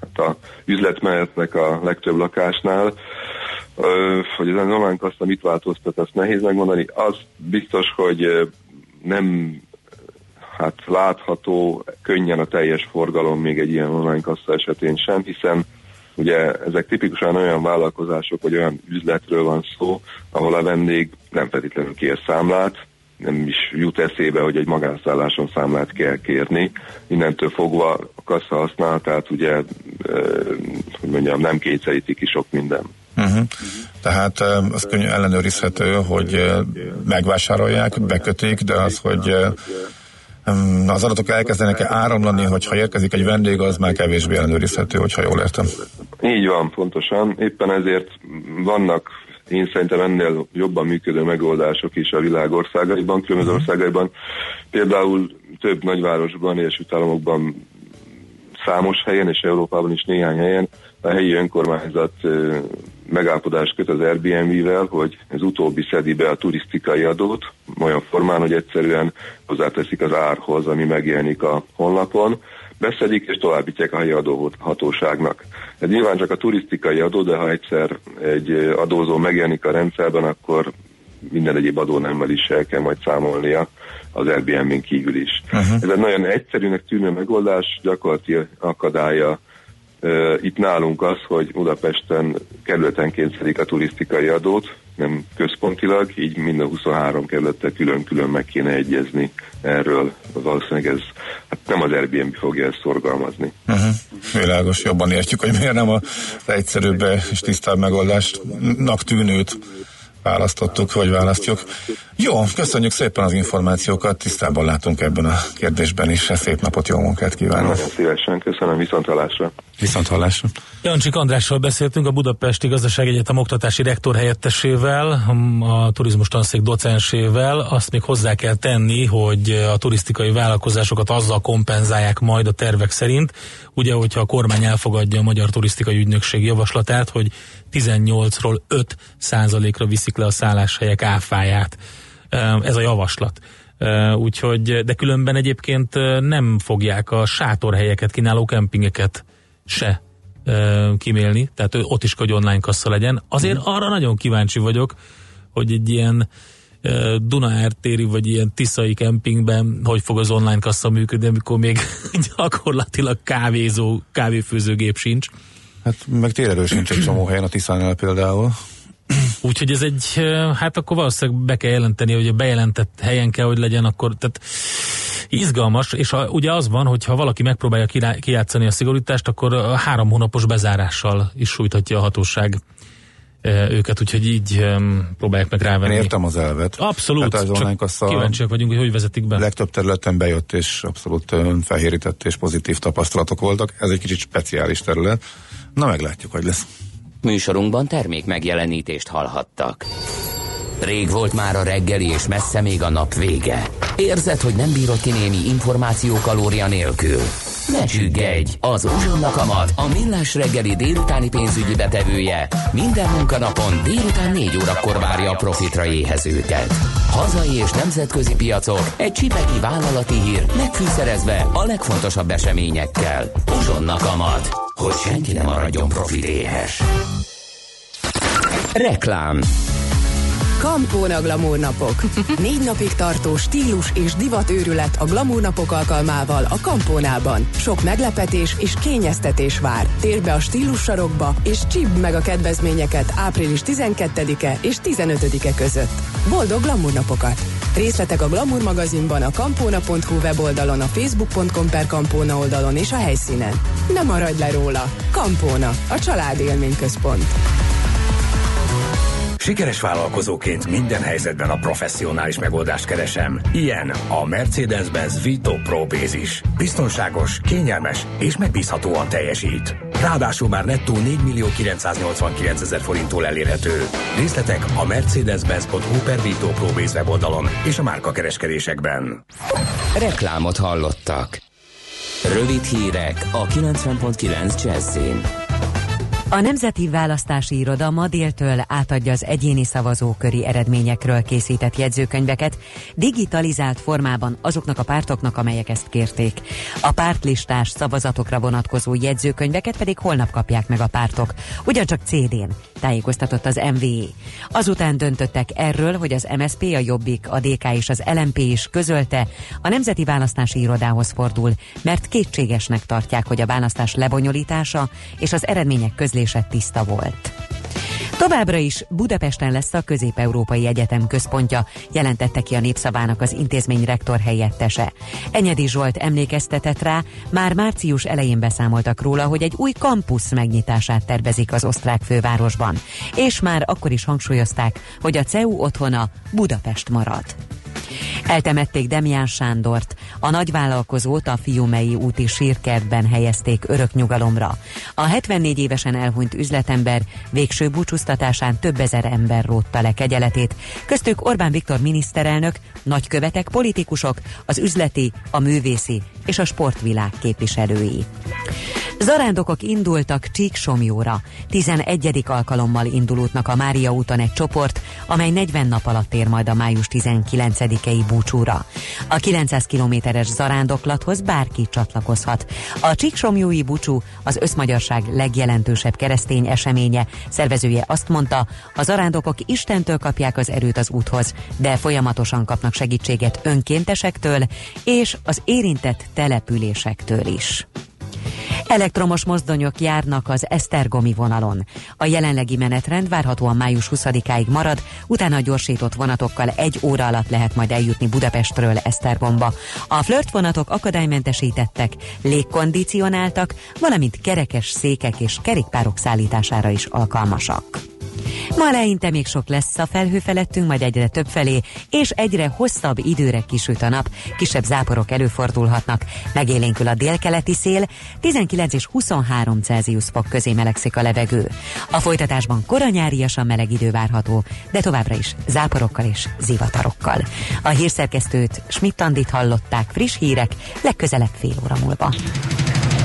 hát a üzletmenetnek a legtöbb lakásnál. E, hogy az online kassa mit változtat, azt nehéz megmondani. Az biztos, hogy nem hát látható könnyen a teljes forgalom még egy ilyen online kassa esetén sem, hiszen ugye ezek tipikusan olyan vállalkozások, vagy olyan üzletről van szó, ahol a vendég nem feltétlenül kér számlát, nem is jut eszébe, hogy egy magánszálláson számlát kell kérni. Innentől fogva a kassa használatát ugye, e, hogy mondjam, nem kétszerítik ki sok minden. Uh-huh. Tehát az könnyű ellenőrizhető, hogy megvásárolják, bekötik, de az, hogy az adatok elkezdenek -e áramlani, hogyha érkezik egy vendég, az már kevésbé ellenőrizhető, hogyha jól értem. Így van, pontosan. Éppen ezért vannak én szerintem ennél jobban működő megoldások is a világ országaiban, különböző uh-huh. országaiban. Például több nagyvárosban, és Államokban számos helyen, és Európában is néhány helyen a helyi önkormányzat megállapodást köt az Airbnb-vel, hogy ez utóbbi szedi be a turisztikai adót, olyan formán, hogy egyszerűen hozzáteszik az árhoz, ami megjelenik a honlapon, beszedik és továbbítják a helyi adóhatóságnak. Ez nyilván csak a turisztikai adó, de ha egyszer egy adózó megjelenik a rendszerben, akkor minden egyéb adónemmel is el kell majd számolnia az Airbnb-n kívül is. Uh-huh. Ez egy nagyon egyszerűnek tűnő megoldás, gyakorlati akadálya Itt nálunk az, hogy Budapesten kerületenként szedik a turisztikai adót, nem központilag, így minden 23 kerülettel külön-külön meg kéne egyezni erről. Valószínűleg ez hát nem az Airbnb fogja ezt szorgalmazni. Uh-huh. Világos, jobban értjük, hogy miért nem az egyszerűbb és tisztább megoldásnak tűnőt választottuk, vagy választjuk. Jó, köszönjük szépen az információkat, tisztában látunk ebben a kérdésben is, szép napot, jó munkát kívánok. Nagyon szívesen, köszönöm, viszont hallásra. Viszont hallásra. Jancsik Andrással beszéltünk, a Budapesti Gazdaságegyetem oktatási rektor helyettesével, a turizmus tanszék docensével. Azt még hozzá kell tenni, hogy a turisztikai vállalkozásokat azzal kompenzálják majd a tervek szerint, ugye, hogyha a kormány elfogadja a Magyar Turisztikai Ügynökség javaslatát, hogy 18-ról 5 százalékra viszik le a szálláshelyek áfáját. Ez a javaslat. Úgyhogy, de különben egyébként nem fogják a sátorhelyeket kínáló kempingeket se kimélni, tehát ott is, hogy online kassa legyen. Azért mm. arra nagyon kíváncsi vagyok, hogy egy ilyen Dunaertéri vagy ilyen Tiszai kempingben hogy fog az online kassa működni, amikor még *laughs* gyakorlatilag kávézó, kávéfőzőgép sincs. Hát meg tényleg sincs egy csomó helyen a Tiszánál például. Úgyhogy ez egy, hát akkor valószínűleg be kell jelenteni, hogy a bejelentett helyen kell, hogy legyen, akkor tehát izgalmas, és a, ugye az van, hogy ha valaki megpróbálja kijátszani a szigorítást, akkor a három hónapos bezárással is sújthatja a hatóság őket, úgyhogy így próbálják meg rávenni. Én értem az elvet. Abszolút, hát az online kassa kíváncsiak vagyunk, hogy hogy vezetik be. Legtöbb területen bejött, és abszolút felhérített és pozitív tapasztalatok voltak. Ez egy kicsit speciális terület. Na meglátjuk, hogy lesz. Műsorunkban termék megjelenítést hallhattak. Rég volt már a reggeli, és messze még a nap vége. Érzed, hogy nem bírod ki némi információ kalória nélkül? Ne csüggedj! Az Uzsonna Kamat, a millás reggeli délutáni pénzügyi betevője minden munkanapon délután 4 órakor várja a profitra éhezőket. Hazai és nemzetközi piacok, egy csipeki vállalati hír, megfűszerezve a legfontosabb eseményekkel. Uzsonna Kamat, hogy senki ne maradjon profit éhes. Reklám Kampóna Glamour napok. Négy napig tartó stílus és divatőrület a Glamour napok alkalmával a Kampónában. Sok meglepetés és kényeztetés vár. Térj be a stílus sarokba és csípd meg a kedvezményeket április 12-e és 15-e között. Boldog Glamour napokat! Részletek a Glamour magazinban, a kampóna.hu weboldalon, a facebook.com per kampóna oldalon és a helyszínen. Ne maradj le róla! Kampóna, a család élményközpont. Sikeres vállalkozóként minden helyzetben a professzionális megoldást keresem. Ilyen a Mercedes-Benz Vito Pro Bázis. Biztonságos, kényelmes és megbízhatóan teljesít. Ráadásul már nettó 4 millió 989 ezer forinttól elérhető. Részletek a mercedes-benz.hu per Vito Pro Base weboldalon és a márka kereskedésekben. Reklámot hallottak. Rövid hírek a 90.9 Jazzin. A Nemzeti Választási Iroda ma déltől átadja az egyéni szavazóköri eredményekről készített jegyzőkönyveket digitalizált formában azoknak a pártoknak, amelyek ezt kérték. A pártlistás szavazatokra vonatkozó jegyzőkönyveket pedig holnap kapják meg a pártok, ugyancsak CD-n, tájékoztatott az MVE. Azután döntöttek erről, hogy az MSP, a Jobbik, a DK és az LMP is közölte, a Nemzeti Választási Irodához fordul, mert kétségesnek tartják, hogy a választás lebonyolítása és az eredmények közlése közlése tiszta volt. Továbbra is Budapesten lesz a Közép-Európai Egyetem központja, jelentette ki a népszavának az intézmény rektor helyettese. Enyedi Zsolt emlékeztetett rá, már március elején beszámoltak róla, hogy egy új kampusz megnyitását tervezik az osztrák fővárosban, és már akkor is hangsúlyozták, hogy a CEU otthona Budapest marad. Eltemették Demián Sándort, a nagyvállalkozót a Fiumei úti sírkertben helyezték örök nyugalomra. A 74 évesen elhunyt üzletember végső búcsúztatásán több ezer ember rótta le kegyeletét, köztük Orbán Viktor miniszterelnök, nagykövetek, politikusok, az üzleti, a művészi és a sportvilág képviselői. Zarándokok indultak Csíksomjóra. 11. alkalommal indulótnak a Mária úton egy csoport, amely 40 nap alatt ér majd a május 19-i búcsúra. A 900 kilométeres zarándoklathoz bárki csatlakozhat. A Csíksomjói búcsú az összmagyarság legjelentősebb keresztény eseménye. Szervezője azt mondta, a zarándokok Istentől kapják az erőt az úthoz, de folyamatosan kapnak segítséget önkéntesektől és az érintett településektől is. Elektromos mozdonyok járnak az Esztergomi vonalon. A jelenlegi menetrend várhatóan május 20-áig marad, utána gyorsított vonatokkal egy óra alatt lehet majd eljutni Budapestről Esztergomba. A flirt vonatok akadálymentesítettek, légkondicionáltak, valamint kerekes székek és kerékpárok szállítására is alkalmasak. Ma eleinte még sok lesz a felhő felettünk, majd egyre több felé, és egyre hosszabb időre kisüt a nap, kisebb záporok előfordulhatnak, megélénkül a délkeleti szél, 19 és 23 Celsius fok közé melegszik a levegő. A folytatásban koranyáriasan meleg idő várható, de továbbra is záporokkal és zivatarokkal. A hírszerkesztőt Schmidt-Andit hallották friss hírek, legközelebb fél óra múlva.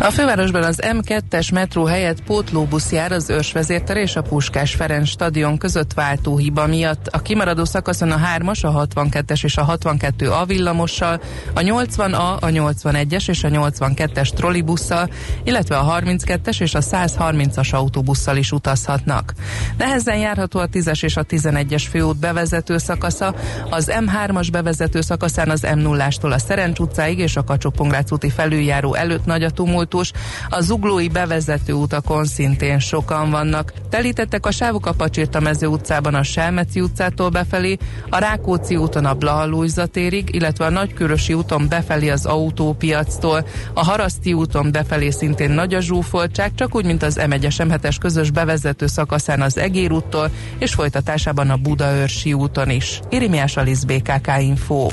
a fővárosban az M2-es metró helyett pótlóbusz jár az Őrsvezérter és a Puskás Ferenc stadion között váltóhiba miatt. A kimaradó szakaszon a 3-as, a 62-es és a 62A villamossal, a 80A, a 81-es és a 82-es trollibusszal, illetve a 32-es és a 130-as autóbusszal is utazhatnak. Nehezen járható a 10-es és a 11-es főút bevezető szakasza, az M3-as bevezető szakaszán az M0-ástól a Szerencs utcáig és a kacsó úti felüljáró előtt nagy a tumult tumultus, a zuglói bevezető utakon szintén sokan vannak. Telítettek a sávok a Pacsirta mező utcában a Selmeci utcától befelé, a Rákóczi úton a Blaha térig, illetve a Nagykörösi úton befelé az autópiactól, a Haraszti úton befelé szintén nagy a zsúfoltság, csak úgy, mint az M1-es M7-es közös bevezető szakaszán az Egér úttól, és folytatásában a Budaörsi úton is. Irimiás Alisz BKK Info.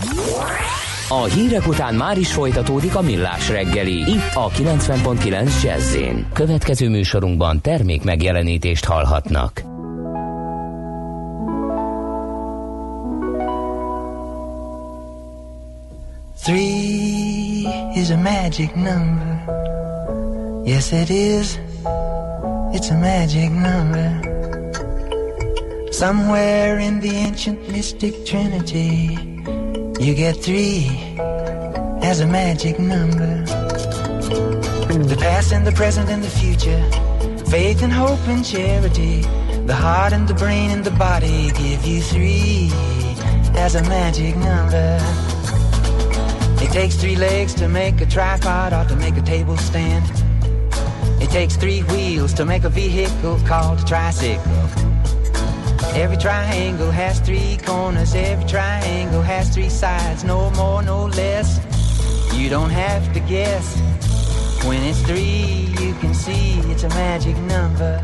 A hírek után már is folytatódik a millás reggeli. Itt a 90.9 jazz Következő műsorunkban termék megjelenítést hallhatnak. Three is a magic number. Yes, it is. It's a magic number. Somewhere in the ancient mystic trinity. You get three as a magic number. The past and the present and the future. Faith and hope and charity. The heart and the brain and the body give you three as a magic number. It takes three legs to make a tripod or to make a table stand. It takes three wheels to make a vehicle called a tricycle. Every triangle has three corners, every triangle has three sides, no more, no less. You don't have to guess. When it's three, you can see it's a magic number.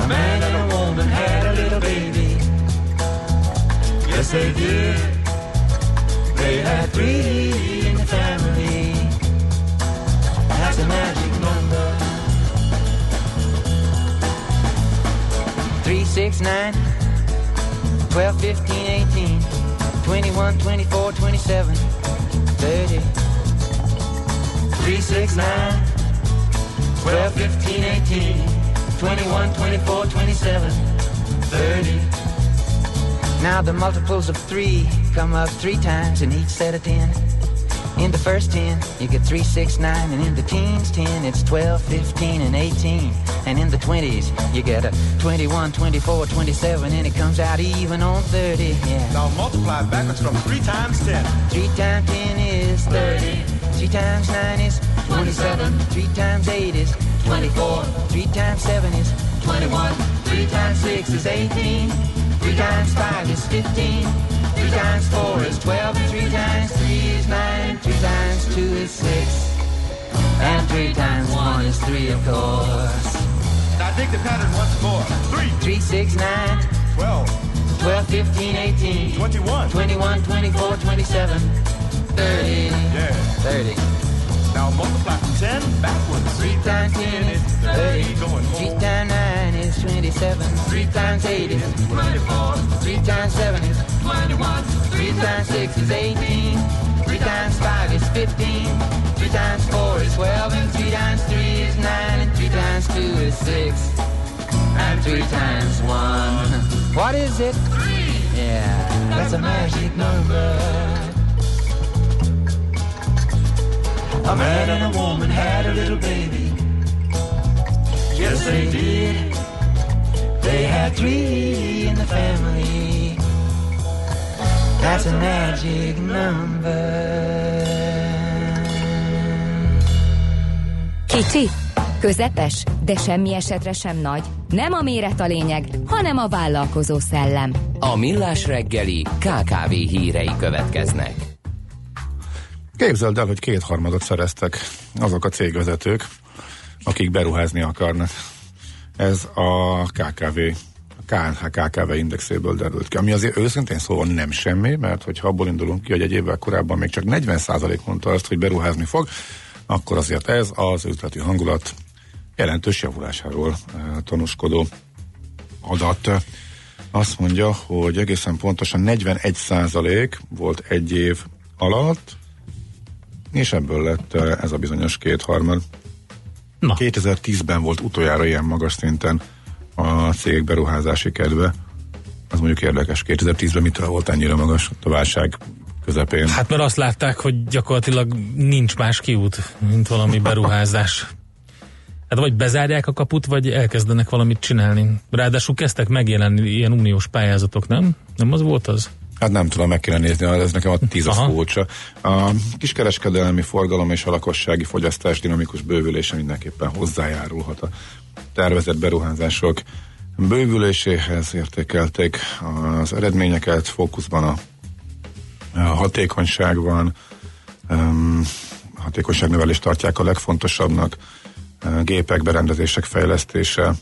A man and a woman had a little baby. Yes, they did. They had three in the family. That's a magic 6, 9, 12, 15, 18, 21, 24, 27, 30. 3, 6, 9, 12, 15, 18, 21, 24, 27, 30. Now the multiples of 3 come up 3 times in each set of 10. In the first 10, you get 3, 6, 9, and in the teens 10, it's 12, 15, and 18. And in the 20s, you get a 21, 24, 27, and it comes out even on 30. Yeah. Now multiply backwards from 3 times 10. 3 times 10 is 30. 3 times 9 is 27. 3 times 8 is 24. 3 times 7 is 21. 3 times 6 is 18. 3 times 5 is 15. 3 times 4 is 12. And 3 times 3 is 9. 3 two is six, and three times one is three, of course. Now dig the pattern once more. Three. Three, six, nine. Twelve. Twelve, fifteen, eighteen. Twenty-one. Twenty-one, twenty-four, twenty-seven. Thirty. Yeah. Thirty. Now multiply from ten backwards. Three times ten is thirty. Going home. Three times nine is twenty-seven. Three times eight is twenty-four. Three times seven is twenty-one. Three times six is eighteen. 3 times 5 is 15. 3 times 4 is 12. And 3 times 3 is 9. And 3 times 2 is 6. And 3 times 1. *laughs* What is it? 3. Yeah, that's a magic number. A man and a woman had a little baby. Yes, they did. They had three in the family. That's a magic number. Kicsi, közepes, de semmi esetre sem nagy. Nem a méret a lényeg, hanem a vállalkozó szellem. A Millás reggeli KKV hírei következnek. Képzeld el, hogy kétharmadot szereztek azok a cégvezetők, akik beruházni akarnak. Ez a KKV a KNH KKV indexéből derült ki, ami azért őszintén szóval nem semmi, mert hogyha abból indulunk ki, hogy egy évvel korábban még csak 40% mondta azt, hogy beruházni fog, akkor azért ez az üzleti hangulat jelentős javulásáról e, tanúskodó adat. Azt mondja, hogy egészen pontosan 41 százalék volt egy év alatt, és ebből lett e, ez a bizonyos kétharmad. Na. 2010-ben volt utoljára ilyen magas szinten a cég beruházási kedve. Az mondjuk érdekes, 2010-ben mitől volt ennyire magas a válság közepén? Hát mert azt látták, hogy gyakorlatilag nincs más kiút, mint valami beruházás. Hát vagy bezárják a kaput, vagy elkezdenek valamit csinálni. Ráadásul kezdtek megjelenni ilyen uniós pályázatok, nem? Nem az volt az? Hát nem tudom, meg kéne nézni, ez nekem a tízes furcsa. A kiskereskedelmi forgalom és a lakossági fogyasztás dinamikus bővülése mindenképpen hozzájárulhat a tervezett beruházások bővüléséhez értékelték az eredményeket, fókuszban a, a hatékonyság van, hatékonyságnövelést tartják a legfontosabbnak, gépek, berendezések fejlesztése,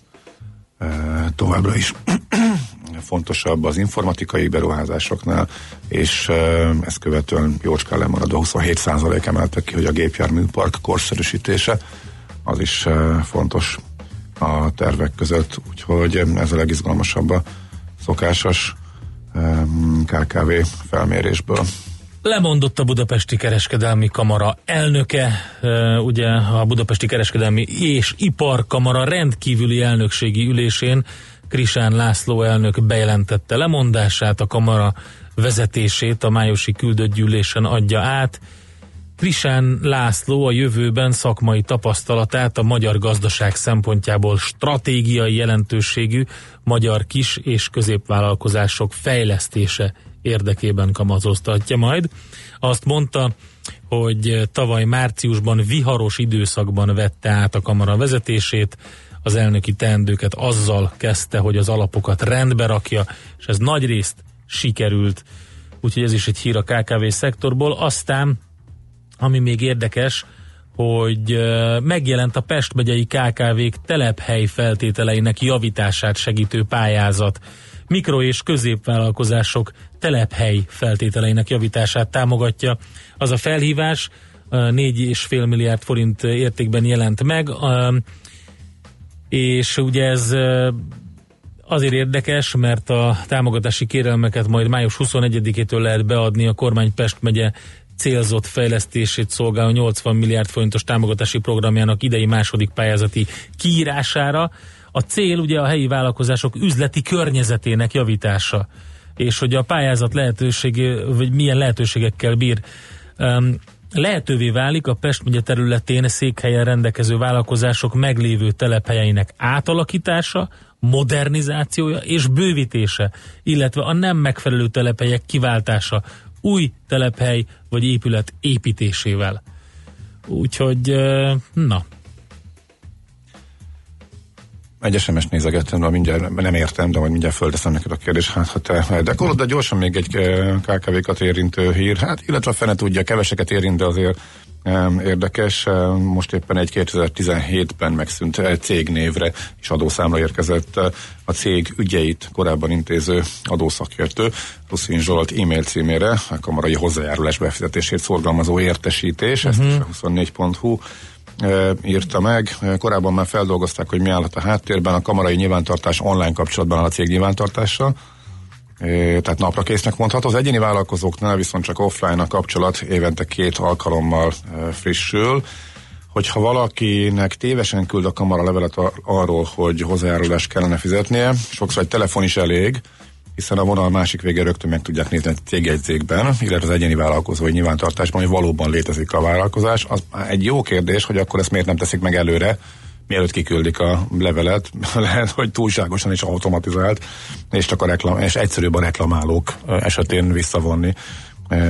továbbra is *clears throat* fontosabb az informatikai beruházásoknál, és ezt követően jócskán lemaradva 27% emeltek ki, hogy a gépjárműpark korszerűsítése az is fontos a tervek között, úgyhogy ez a legizgalmasabb a szokásos KKV felmérésből. Lemondott a Budapesti Kereskedelmi Kamara elnöke, ugye a Budapesti Kereskedelmi és Iparkamara rendkívüli elnökségi ülésén Krisán László elnök bejelentette lemondását, a kamara vezetését a májusi küldött gyűlésen adja át. Krisán László a jövőben szakmai tapasztalatát a magyar gazdaság szempontjából stratégiai jelentőségű magyar kis- és középvállalkozások fejlesztése érdekében kamazoztatja majd. Azt mondta, hogy tavaly márciusban viharos időszakban vette át a kamara vezetését, az elnöki teendőket azzal kezdte, hogy az alapokat rendbe rakja, és ez nagy részt sikerült. Úgyhogy ez is egy hír a KKV szektorból. Aztán, ami még érdekes, hogy megjelent a Pest megyei KKV-k telephely feltételeinek javítását segítő pályázat. Mikro- és középvállalkozások telephely feltételeinek javítását támogatja. Az a felhívás 4,5 milliárd forint értékben jelent meg és ugye ez azért érdekes, mert a támogatási kérelmeket majd május 21-től lehet beadni a kormány Pest megye célzott fejlesztését szolgáló 80 milliárd forintos támogatási programjának idei második pályázati kiírására. A cél ugye a helyi vállalkozások üzleti környezetének javítása, és hogy a pályázat lehetőség, vagy milyen lehetőségekkel bír. Um, lehetővé válik a Pest megye területén székhelyen rendelkező vállalkozások meglévő telephelyeinek átalakítása, modernizációja és bővítése, illetve a nem megfelelő telephelyek kiváltása új telephely vagy épület építésével. Úgyhogy, na, egy SMS nézegettem, de mindjárt nem értem, de majd mindjárt földeszem neked a kérdés, hát ha te érdekolod, de gyorsan még egy KKV-kat érintő hír, hát illetve a fene tudja, keveseket érint, de azért érdekes. Most éppen egy 2017-ben megszűnt cégnévre és adószámla érkezett a cég ügyeit korábban intéző adószakértő, Ruszin Zsolt e-mail címére, a kamarai hozzájárulás befizetését szorgalmazó értesítés, uh-huh. ezt a 24.hu írta meg. Korábban már feldolgozták, hogy mi állhat a háttérben. A kamarai nyilvántartás online kapcsolatban áll a cég nyilvántartással. Tehát napra késznek mondható. Az egyéni vállalkozóknál viszont csak offline a kapcsolat évente két alkalommal frissül. Hogyha valakinek tévesen küld a kamara levelet arról, hogy hozzájárulást kellene fizetnie, sokszor egy telefon is elég, hiszen a vonal másik vége rögtön meg tudják nézni a cégjegyzékben, illetve az egyéni vállalkozói nyilvántartásban, hogy valóban létezik a vállalkozás. Az egy jó kérdés, hogy akkor ezt miért nem teszik meg előre, mielőtt kiküldik a levelet, *laughs* lehet, hogy túlságosan is automatizált, és csak a reklam, és egyszerűbb a reklamálók esetén visszavonni,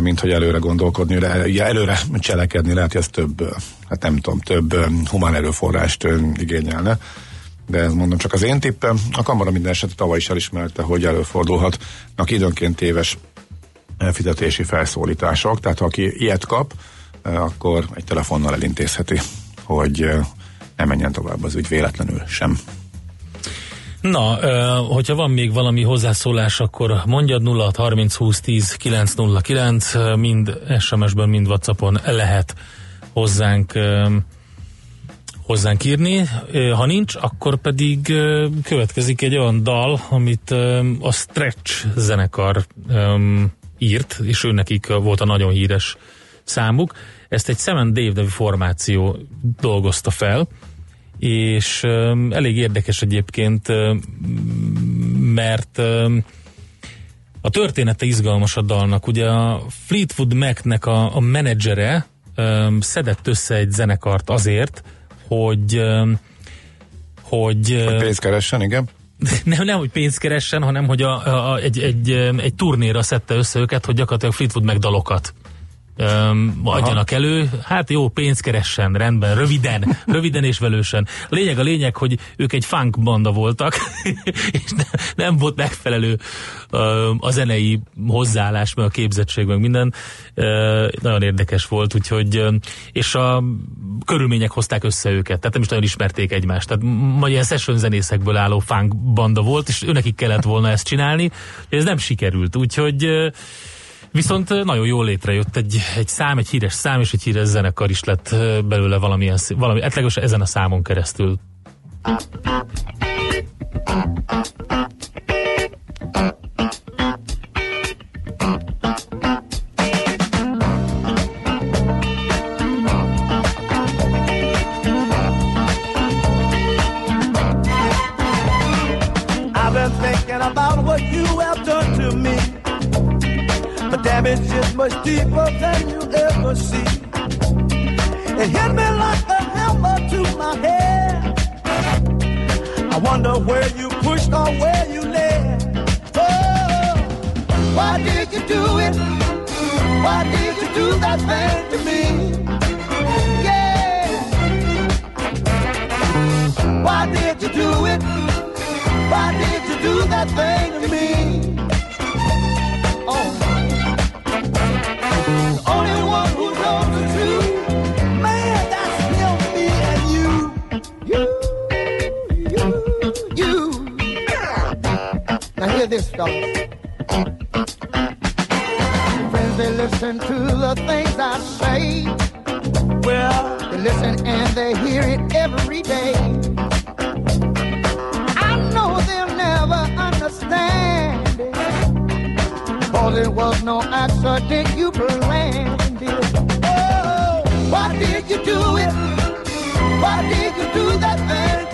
mint hogy előre gondolkodni, ugye előre cselekedni lehet, hogy ez több, hát nem tudom, több humán erőforrást igényelne. De ez mondom csak az én tippem. A kamara minden esetre tavaly is elismerte, hogy előfordulhatnak időnként téves fizetési felszólítások, tehát ha aki ilyet kap, akkor egy telefonnal elintézheti, hogy ne menjen tovább az ügy véletlenül sem. Na, hogyha van még valami hozzászólás, akkor mondjad 0 30 20 10 909, ö, mind SMS-ben, mind Whatsappon lehet hozzánk hozzánk írni. Ha nincs, akkor pedig következik egy olyan dal, amit a Stretch zenekar írt, és ő nekik volt a nagyon híres számuk. Ezt egy Seven Dave nevű formáció dolgozta fel, és elég érdekes egyébként, mert a története izgalmas a dalnak. Ugye a Fleetwood Mac-nek a, a menedzsere szedett össze egy zenekart azért, hogy hogy, Hogy pénzt keressen, igen. *laughs* nem, nem, hogy pénzt keressen, hanem hogy a, a, egy, egy, egy turnéra szedte össze őket, hogy gyakorlatilag Fleetwood Mac dalokat um, adjanak elő. Hát jó, pénzt keressen, rendben, röviden, *laughs* röviden és velősen. Lényeg a lényeg, hogy ők egy funk banda voltak, *laughs* és ne, nem volt megfelelő um, a zenei hozzáállás, meg a képzettség, meg minden. Uh, nagyon érdekes volt, úgyhogy um, és a körülmények hozták össze őket, tehát nem is nagyon ismerték egymást. Tehát majd ilyen session zenészekből álló funk banda volt, és őnekik kellett volna ezt csinálni, ez nem sikerült, úgyhogy uh, Viszont nagyon jól létrejött egy, egy szám, egy híres szám, és egy híres zenekar is lett belőle valamilyen, valami, hát legalábbis ezen a számon keresztül. I've The damage is much deeper than you ever see. It hit me like a hammer to my head. I wonder where you pushed or where you led. Oh, why did you do it? Why did you do that thing to me? Yeah. Why did you do it? Why did you do that thing to me? This, fellas. Friends, they listen to the things I say. Well, they listen and they hear it every day. I know they'll never understand it. Cause it was no accident you planned it. Oh, why did you do it? Why did you do that thing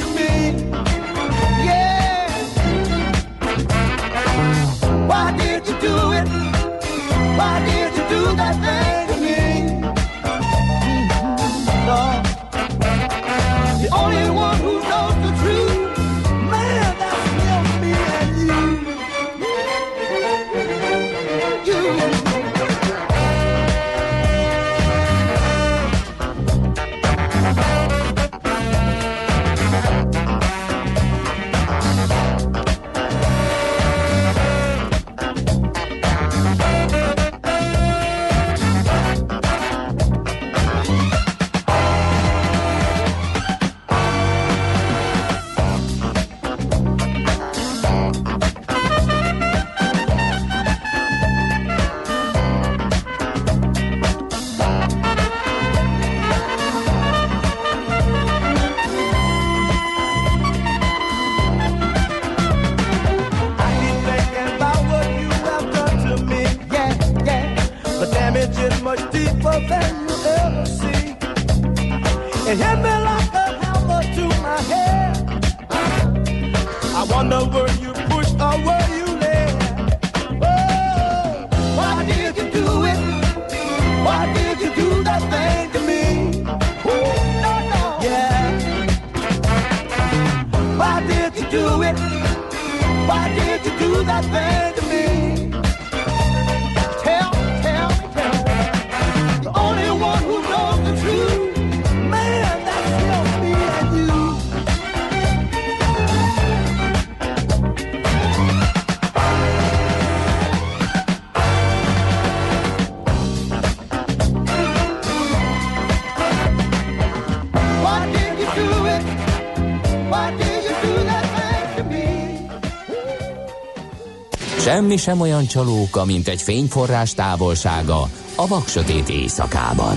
Semmi sem olyan csalóka, mint egy fényforrás távolsága a vaksötét éjszakában.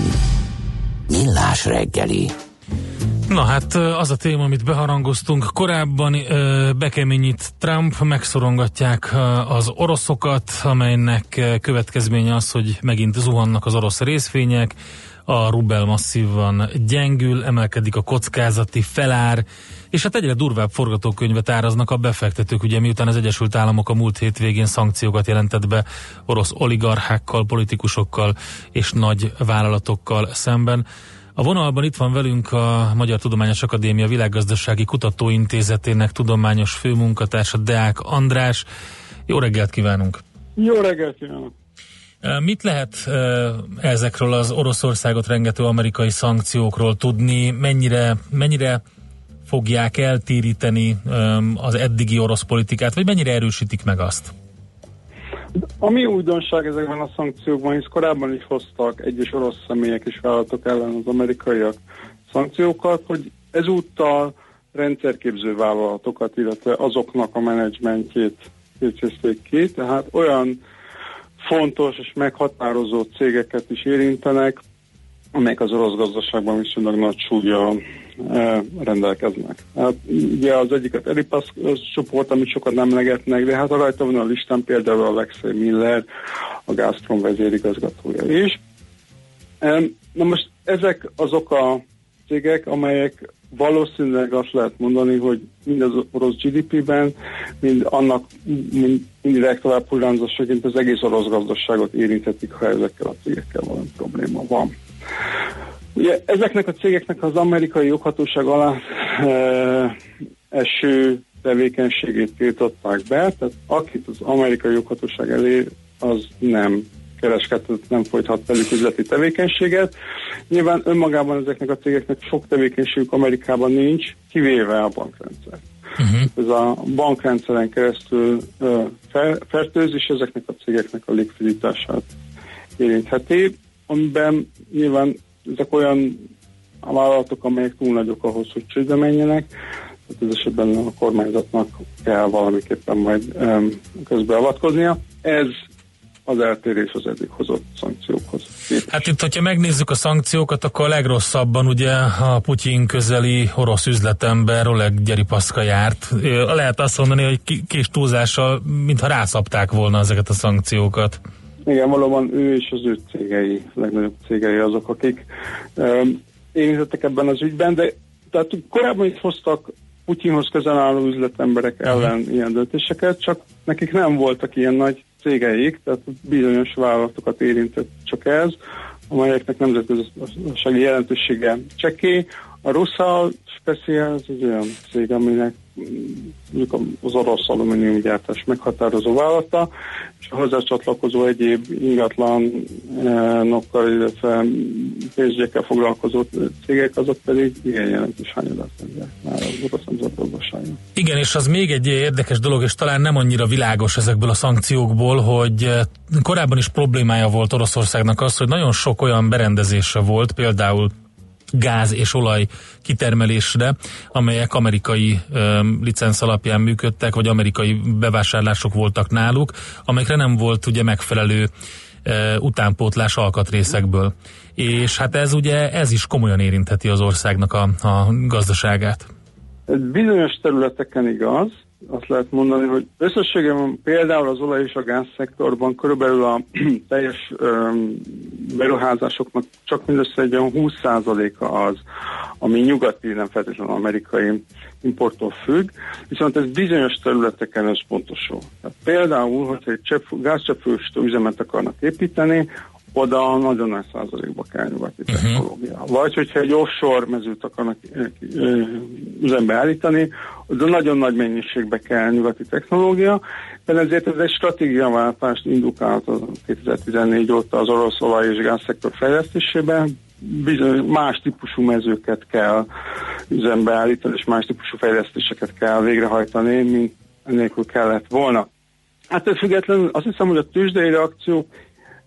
Millás reggeli. Na hát az a téma, amit beharangoztunk korábban, bekeményít Trump, megszorongatják az oroszokat, amelynek következménye az, hogy megint zuhannak az orosz részvények, a rubel masszívan gyengül, emelkedik a kockázati felár, és hát egyre durvább forgatókönyvet áraznak a befektetők, ugye miután az Egyesült Államok a múlt hétvégén szankciókat jelentett be orosz oligarchákkal, politikusokkal és nagy vállalatokkal szemben. A vonalban itt van velünk a Magyar Tudományos Akadémia Világgazdasági Kutatóintézetének tudományos főmunkatársa Deák András. Jó reggelt kívánunk! Jó reggelt kívánok! Mit lehet ezekről az Oroszországot rengető amerikai szankciókról tudni? Mennyire, mennyire fogják eltéríteni az eddigi orosz politikát, vagy mennyire erősítik meg azt? Ami újdonság ezekben a szankciókban, hisz korábban is hoztak egyes orosz személyek és vállalatok ellen az amerikaiak szankciókat, hogy ezúttal rendszerképző vállalatokat, illetve azoknak a menedzsmentjét képzezték ki, tehát olyan fontos és meghatározó cégeket is érintenek, amelyek az orosz gazdaságban viszonylag nagy súlya rendelkeznek. Hát, ugye az egyiket Eripasz csoport, amit sokat nem legetnek, de hát a rajta van a listán például Alexei Miller, a Gazprom vezérigazgatója is. E, na most ezek azok a cégek, amelyek valószínűleg azt lehet mondani, hogy mind az orosz GDP-ben, mind annak mind indirekt tovább hullánzósaként az egész orosz gazdaságot érinthetik, ha ezekkel a cégekkel valami probléma van. Ugye ezeknek a cégeknek az amerikai joghatóság alá e, eső tevékenységét tiltották be, tehát akit az amerikai joghatóság elé, az nem kereskedhet, nem folythat velük üzleti tevékenységet. Nyilván önmagában ezeknek a cégeknek sok tevékenységük Amerikában nincs, kivéve a bankrendszer. Uh-huh. Ez a bankrendszeren keresztül uh, fertőz, és ezeknek a cégeknek a likviditását érintheti, amiben nyilván ezek olyan a vállalatok, amelyek túl nagyok ahhoz, hogy csődbe menjenek, tehát ez esetben a kormányzatnak kell valamiképpen majd um, közbeavatkoznia. Ez az eltérés az eddig hozott szankciókhoz. Hát itt, hogyha megnézzük a szankciókat, akkor a legrosszabban ugye a Putyin közeli orosz üzletember Oleg Gyeripaszka járt. Lehet azt mondani, hogy kis túlzással, mintha rászapták volna ezeket a szankciókat. Igen, valóban ő és az ő cégei, legnagyobb cégei azok, akik um, érintettek ebben az ügyben, de tehát korábban itt hoztak Putyinhoz közel álló üzletemberek ellen ilyen döntéseket, csak nekik nem voltak ilyen nagy cégeik, tehát bizonyos vállalatokat érintett csak ez, amelyeknek nemzetgazdasági jelentősége csekély. A Russell Special az egy olyan cég, aminek az orosz alumíniumgyártás meghatározó vállalata, és a hozzá csatlakozó egyéb ingatlanokkal, illetve pénzgyekkel foglalkozó cégek, azok pedig igen jelentős hányadát már az orosz nemzetgazdaságnak. Igen, és az még egy érdekes dolog, és talán nem annyira világos ezekből a szankciókból, hogy korábban is problémája volt Oroszországnak az, hogy nagyon sok olyan berendezése volt, például gáz és olaj kitermelésre, amelyek amerikai ö, licenc alapján működtek, vagy amerikai bevásárlások voltak náluk, amelyekre nem volt ugye megfelelő ö, utánpótlás alkatrészekből. És hát ez ugye, ez is komolyan érintheti az országnak a, a gazdaságát. Bizonyos területeken igaz, azt lehet mondani, hogy összességében például az olaj és a gáz szektorban körülbelül a *clears throat* teljes um, beruházásoknak csak mindössze egy olyan 20%-a az, ami nyugati, nem feltétlenül amerikai importtól függ, viszont ez bizonyos területeken összpontosul. Tehát például, hogyha egy gázcsapfős üzemet akarnak építeni, oda nagyon nagy százalékba kell nyugati uh-huh. technológia. Vagy hogyha egy offshore mezőt akarnak üzembe állítani, oda nagyon nagy mennyiségbe kell nyugati technológia, de ezért ez egy stratégiaváltást indukálhat a 2014 óta az orosz olaj és gázszektor fejlesztésében, bizony más típusú mezőket kell üzembe állítani, és más típusú fejlesztéseket kell végrehajtani, mint enélkül kellett volna. Hát függetlenül azt hiszem, hogy a tőzsdei reakciók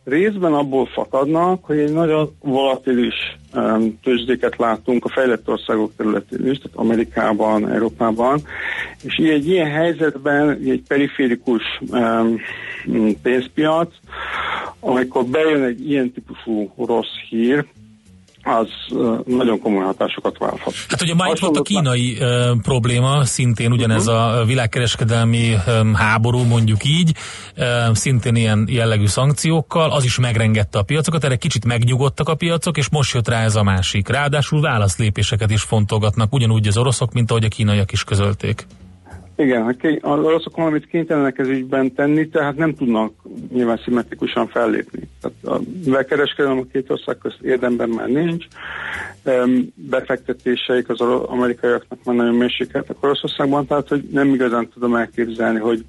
részben abból fakadnak, hogy egy nagyon volatilis um, tőzsdéket látunk a fejlett országok területén is, tehát Amerikában, Európában, és így egy ilyen helyzetben egy periférikus um, pénzpiac, amikor bejön egy ilyen típusú rossz hír, az nagyon komoly hatásokat válthat. Hát ugye már itt volt a kínai uh, probléma, szintén ugyanez a világkereskedelmi um, háború, mondjuk így, uh, szintén ilyen jellegű szankciókkal, az is megrengette a piacokat, erre kicsit megnyugodtak a piacok, és most jött rá ez a másik. Ráadásul válaszlépéseket is fontolgatnak, ugyanúgy az oroszok, mint ahogy a kínaiak is közölték. Igen, hát az oroszok valamit kénytelenek ez ügyben tenni, tehát nem tudnak nyilván szimmetrikusan fellépni. Tehát a kereskedelem a két ország közt érdemben már nincs, befektetéseik az amerikaiaknak már nagyon mérsékeltek Oroszországban, tehát hogy nem igazán tudom elképzelni, hogy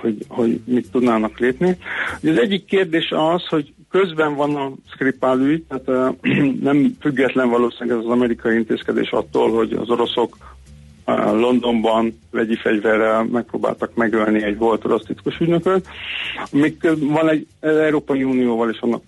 hogy, hogy mit tudnának lépni. Ugye az egyik kérdés az, hogy közben van a Skripál ügy, tehát *clears throat* nem független valószínűleg ez az amerikai intézkedés attól, hogy az oroszok Londonban vegyi fegyverrel megpróbáltak megölni egy volt orosz titkos ügynököt. Még van egy Európai Unióval és annak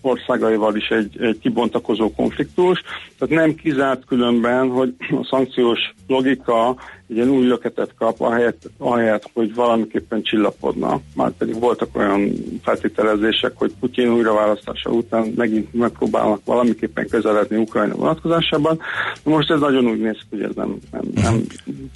országaival is egy, egy kibontakozó konfliktus, tehát nem kizárt különben, hogy a szankciós logika egy új löketet kap, ahelyett, ahelyett, hogy valamiképpen csillapodna. Már pedig voltak olyan feltételezések, hogy Putyin újraválasztása után megint megpróbálnak valamiképpen közeledni Ukrajna vonatkozásában. Most ez nagyon úgy néz ki, hogy ez nem, nem, nem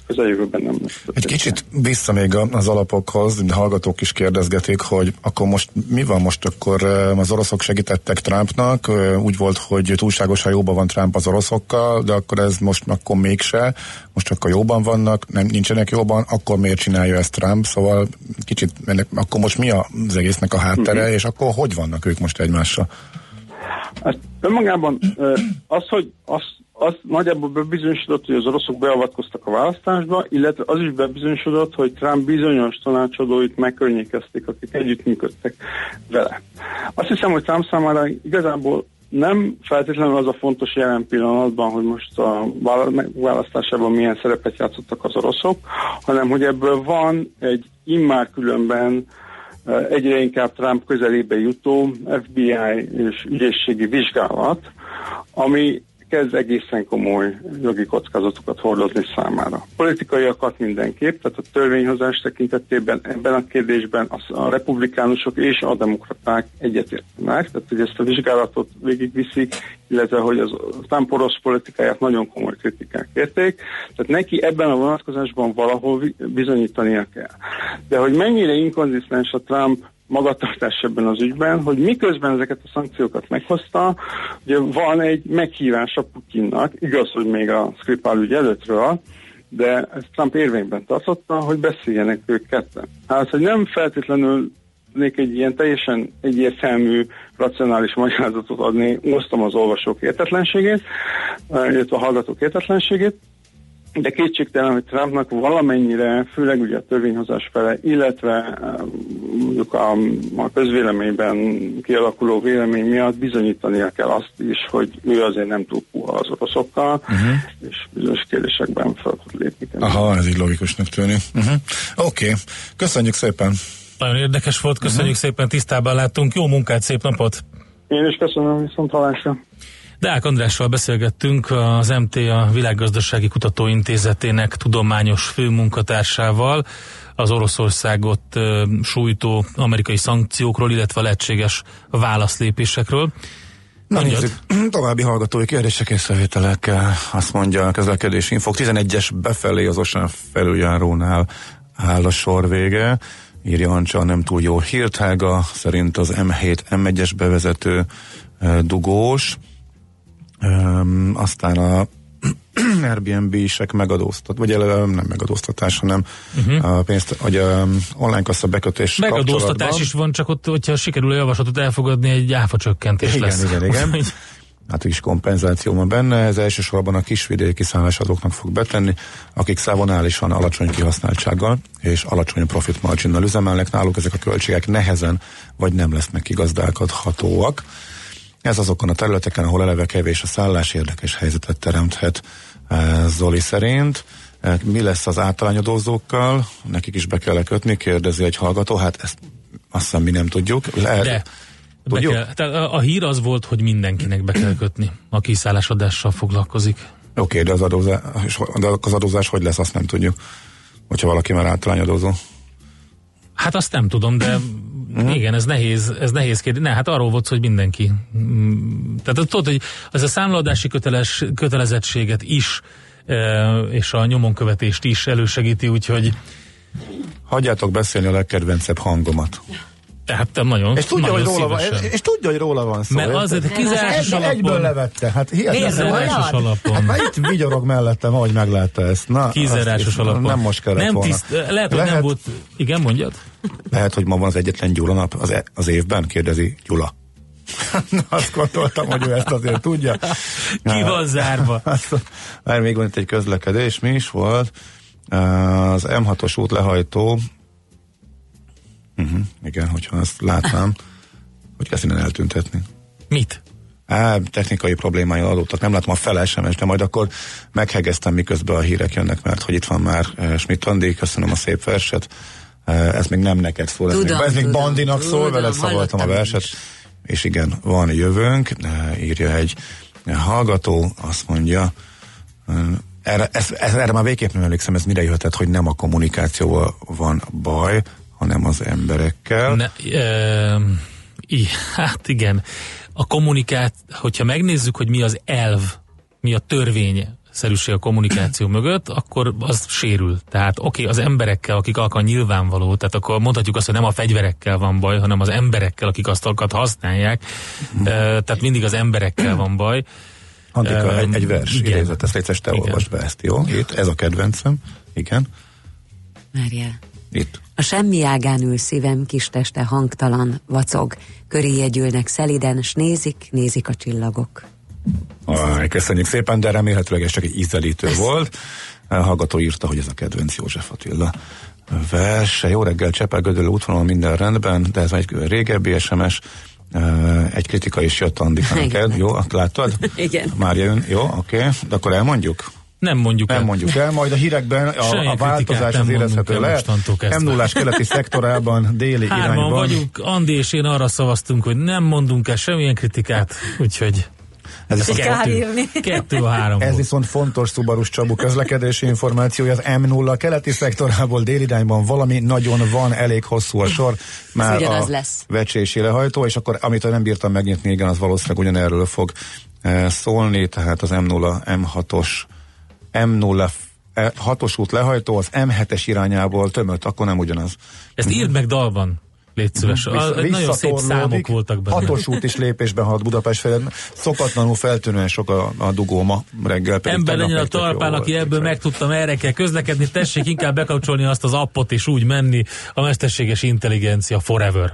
közeljövőben nem lesz. Egy kicsit vissza még az alapokhoz, de hallgatók is kérdezgetik, hogy akkor most mi van most akkor az oroszok segítettek Trumpnak, úgy volt, hogy túlságosan jóban van Trump az oroszokkal, de akkor ez most akkor mégse, most csak a jóban vannak, nem, nincsenek jóban, akkor miért csinálja ezt Trump? Szóval kicsit, ennek, akkor most mi az egésznek a háttere, uh-huh. és akkor hogy vannak ők most egymással? Hát önmagában az, hogy az, az nagyjából bebizonyosodott, hogy az oroszok beavatkoztak a választásba, illetve az is bebizonyosodott, hogy Trump bizonyos tanácsadóit megkörnyékezték, akik együttműködtek vele. Azt hiszem, hogy Trump számára igazából nem feltétlenül az a fontos jelen pillanatban, hogy most a választásában milyen szerepet játszottak az oroszok, hanem hogy ebből van egy immár különben egyre inkább Trump közelébe jutó FBI és ügyészségi vizsgálat, ami kezd egészen komoly jogi kockázatokat hordozni számára. Politikaiakat mindenképp, tehát a törvényhozás tekintetében ebben a kérdésben a republikánusok és a demokraták egyetértenek, tehát hogy ezt a vizsgálatot végigviszik, illetve hogy az Trump orosz politikáját nagyon komoly kritikák érték, tehát neki ebben a vonatkozásban valahol bizonyítania kell. De hogy mennyire inkonzisztens a Trump magatartás ebben az ügyben, hogy miközben ezeket a szankciókat meghozta, ugye van egy meghívás a Putyinnak, igaz, hogy még a Skripal ügy előttről, de ezt Trump érvényben tartotta, hogy beszéljenek ők ketten. Hát, hogy nem feltétlenül egy ilyen teljesen egyértelmű, racionális magyarázatot adni, osztom az olvasók értetlenségét, illetve a hallgatók értetlenségét, de kétségtelen, hogy Trumpnak valamennyire, főleg ugye a törvényhozás fele, illetve mondjuk a, a közvéleményben kialakuló vélemény miatt bizonyítania kell azt is, hogy ő azért nem túl puha az oroszokkal, uh-huh. és bizonyos kérdésekben fel tud lépni. Aha, ez így logikusnak tűnik. Uh-huh. Oké, okay. köszönjük szépen! Nagyon érdekes volt, köszönjük uh-huh. szépen, tisztában láttunk, jó munkát, szép napot! Én is köszönöm, viszont halásra! Deák Andrással beszélgettünk, az MT a Világgazdasági Kutatóintézetének tudományos főmunkatársával az Oroszországot sújtó amerikai szankciókról, illetve a lehetséges válaszlépésekről. Na nézzük, *clears throat* további hallgatói kérdések észrevételek, azt mondja a közlekedési infok. 11-es befelé az Osán felüljárónál áll a sor vége. Írja Ancsa nem túl jó hírtága, szerint az M7 M1-es bevezető dugós. Aztán a *clears throat* Airbnb-sek megadóztat, vagy nem megadóztatás, hanem uh-huh. a pénzt, hogy a online kassa bekötés Megadóztatás is van, csak ott, hogyha sikerül a javaslatot elfogadni, egy áfa csökkentés igen, lesz. Igen, igen, igen. hát is kompenzáció van benne, ez elsősorban a kisvidéki szállásadóknak fog betenni, akik szávonálisan alacsony kihasználtsággal és alacsony profit marginnal üzemelnek, náluk ezek a költségek nehezen vagy nem lesznek kigazdálkodhatóak. Ez azokon a területeken, ahol eleve kevés a szállás, érdekes helyzetet teremthet eh, Zoli szerint. Eh, mi lesz az általányadózókkal? Nekik is be kell kötni, kérdezi egy hallgató. Hát ezt azt hiszem mi nem tudjuk. Lehet, De Be Tudjuk? kell, tehát a, a hír az volt, hogy mindenkinek be kell kötni, aki szállásadással foglalkozik. Oké, de az adózás, de az adózás hogy lesz, azt nem tudjuk. Hogyha valaki már általányadózó. Hát azt nem tudom, de Mhm. igen, ez nehéz, ez nehéz kérdés. Ne, hát arról volt, hogy mindenki. Mm, Tehát tudod, hogy az a számladási köteles, kötelezettséget is, e, és a nyomonkövetést is elősegíti, úgyhogy Hagyjátok beszélni a legkedvencebb hangomat. Tehát nem nagyon És tudja, nagyon hogy róla van, és, és tudja, hogy róla van szó. Mert érted? azért kizárásos alapon- Egyből levette. Hát. Kizárásos alapon. Hát már itt vigyorog mellettem, ahogy meglátta ezt. Na, Kizárásos alapon. Nem most kellett nem volna. Tiszt, lehet, hogy nem volt... Igen, mondjad? Lehet, hogy ma van az egyetlen Gyula nap az, e- az évben, kérdezi Gyula. *laughs* Na, azt gondoltam, hogy ő ezt azért tudja. Ki van zárva? *laughs* Már még van itt egy közlekedés, mi is volt? Az M6-os út lehajtó, uh-huh, igen, hogyha azt látnám, hogy kezd innen eltüntetni. Mit? Á, technikai problémái adottak, nem látom a fele SMS, de majd akkor meghegeztem, miközben a hírek jönnek, mert hogy itt van már eh, Schmidt Andi, köszönöm a szép verset. Eh, Ez még nem neked szól, ez Tudom, még, ez még tudom, Bandinak szól, tudom, veled szavaltam a verset. És igen, van jövőnk, eh, írja egy hallgató, azt mondja, erre, ez, ez, erre már végképp nem emlékszem, ez mire jöhetett, hogy nem a kommunikációval van baj, hanem az emberekkel. Ne, e, i, hát igen. A kommunikát, hogyha megnézzük, hogy mi az elv, mi a törvény szerűség a kommunikáció mögött, akkor az sérül. Tehát oké, okay, az emberekkel, akik alkan nyilvánvaló, tehát akkor mondhatjuk azt, hogy nem a fegyverekkel van baj, hanem az emberekkel, akik azt alkat használják, e, tehát mindig az emberekkel van baj. Antika, Em, egy, egy vers igen. idézet, ezt létszes te Igen. olvasd be ezt, jó? Itt, ez a kedvencem. Igen, Várjál. Itt. A semmi ágán ül szívem, kis teste hangtalan, vacog. Köréje gyűlnek szeliden, s nézik, nézik a csillagok. Aj, köszönjük szépen, de remélhetőleg ez csak egy ízelítő volt. A hallgató írta, hogy ez a kedvenc József Attila verse. Jó reggel, Csepel Gödöllő útvonalon minden rendben, de ez egy régebbi SMS. Egy kritika is jött neked, jó, azt láttad? Igen. Már jön, jó, oké, de akkor elmondjuk? Nem mondjuk Nem el. mondjuk el, majd a hírekben a, Semmilyen a változás az érezhető lehet. m 0 keleti szektorában, déli Hárman irányban. vagyunk, Andi és én arra szavaztunk, hogy nem mondunk el semmilyen kritikát, úgyhogy Ez viszont, írni. kettő a három. ez viszont fontos Szubarus Csabu közlekedési információja az M0 keleti szektorából délirányban valami nagyon van, elég hosszú a sor. Már a lesz. vecsési lehajtó, és akkor amit nem bírtam megnyitni, igen, az valószínűleg ugyanerről fog eh, szólni, tehát az M0, M6-os, M0 eh, 6-os út lehajtó az M7-es irányából tömött, akkor nem ugyanaz. Ezt írd meg dalban, légy szíves. Nagyon szép számok voltak benne. Hatos út is lépésben halt Budapest felé. Szokatlanul feltűnően sok a, a dugó ma reggel. Ember legyen a talpán, aki ebből úgyhogy- megtudta, merre kell közlekedni, tessék inkább bekapcsolni azt az appot és úgy menni a mesterséges intelligencia forever.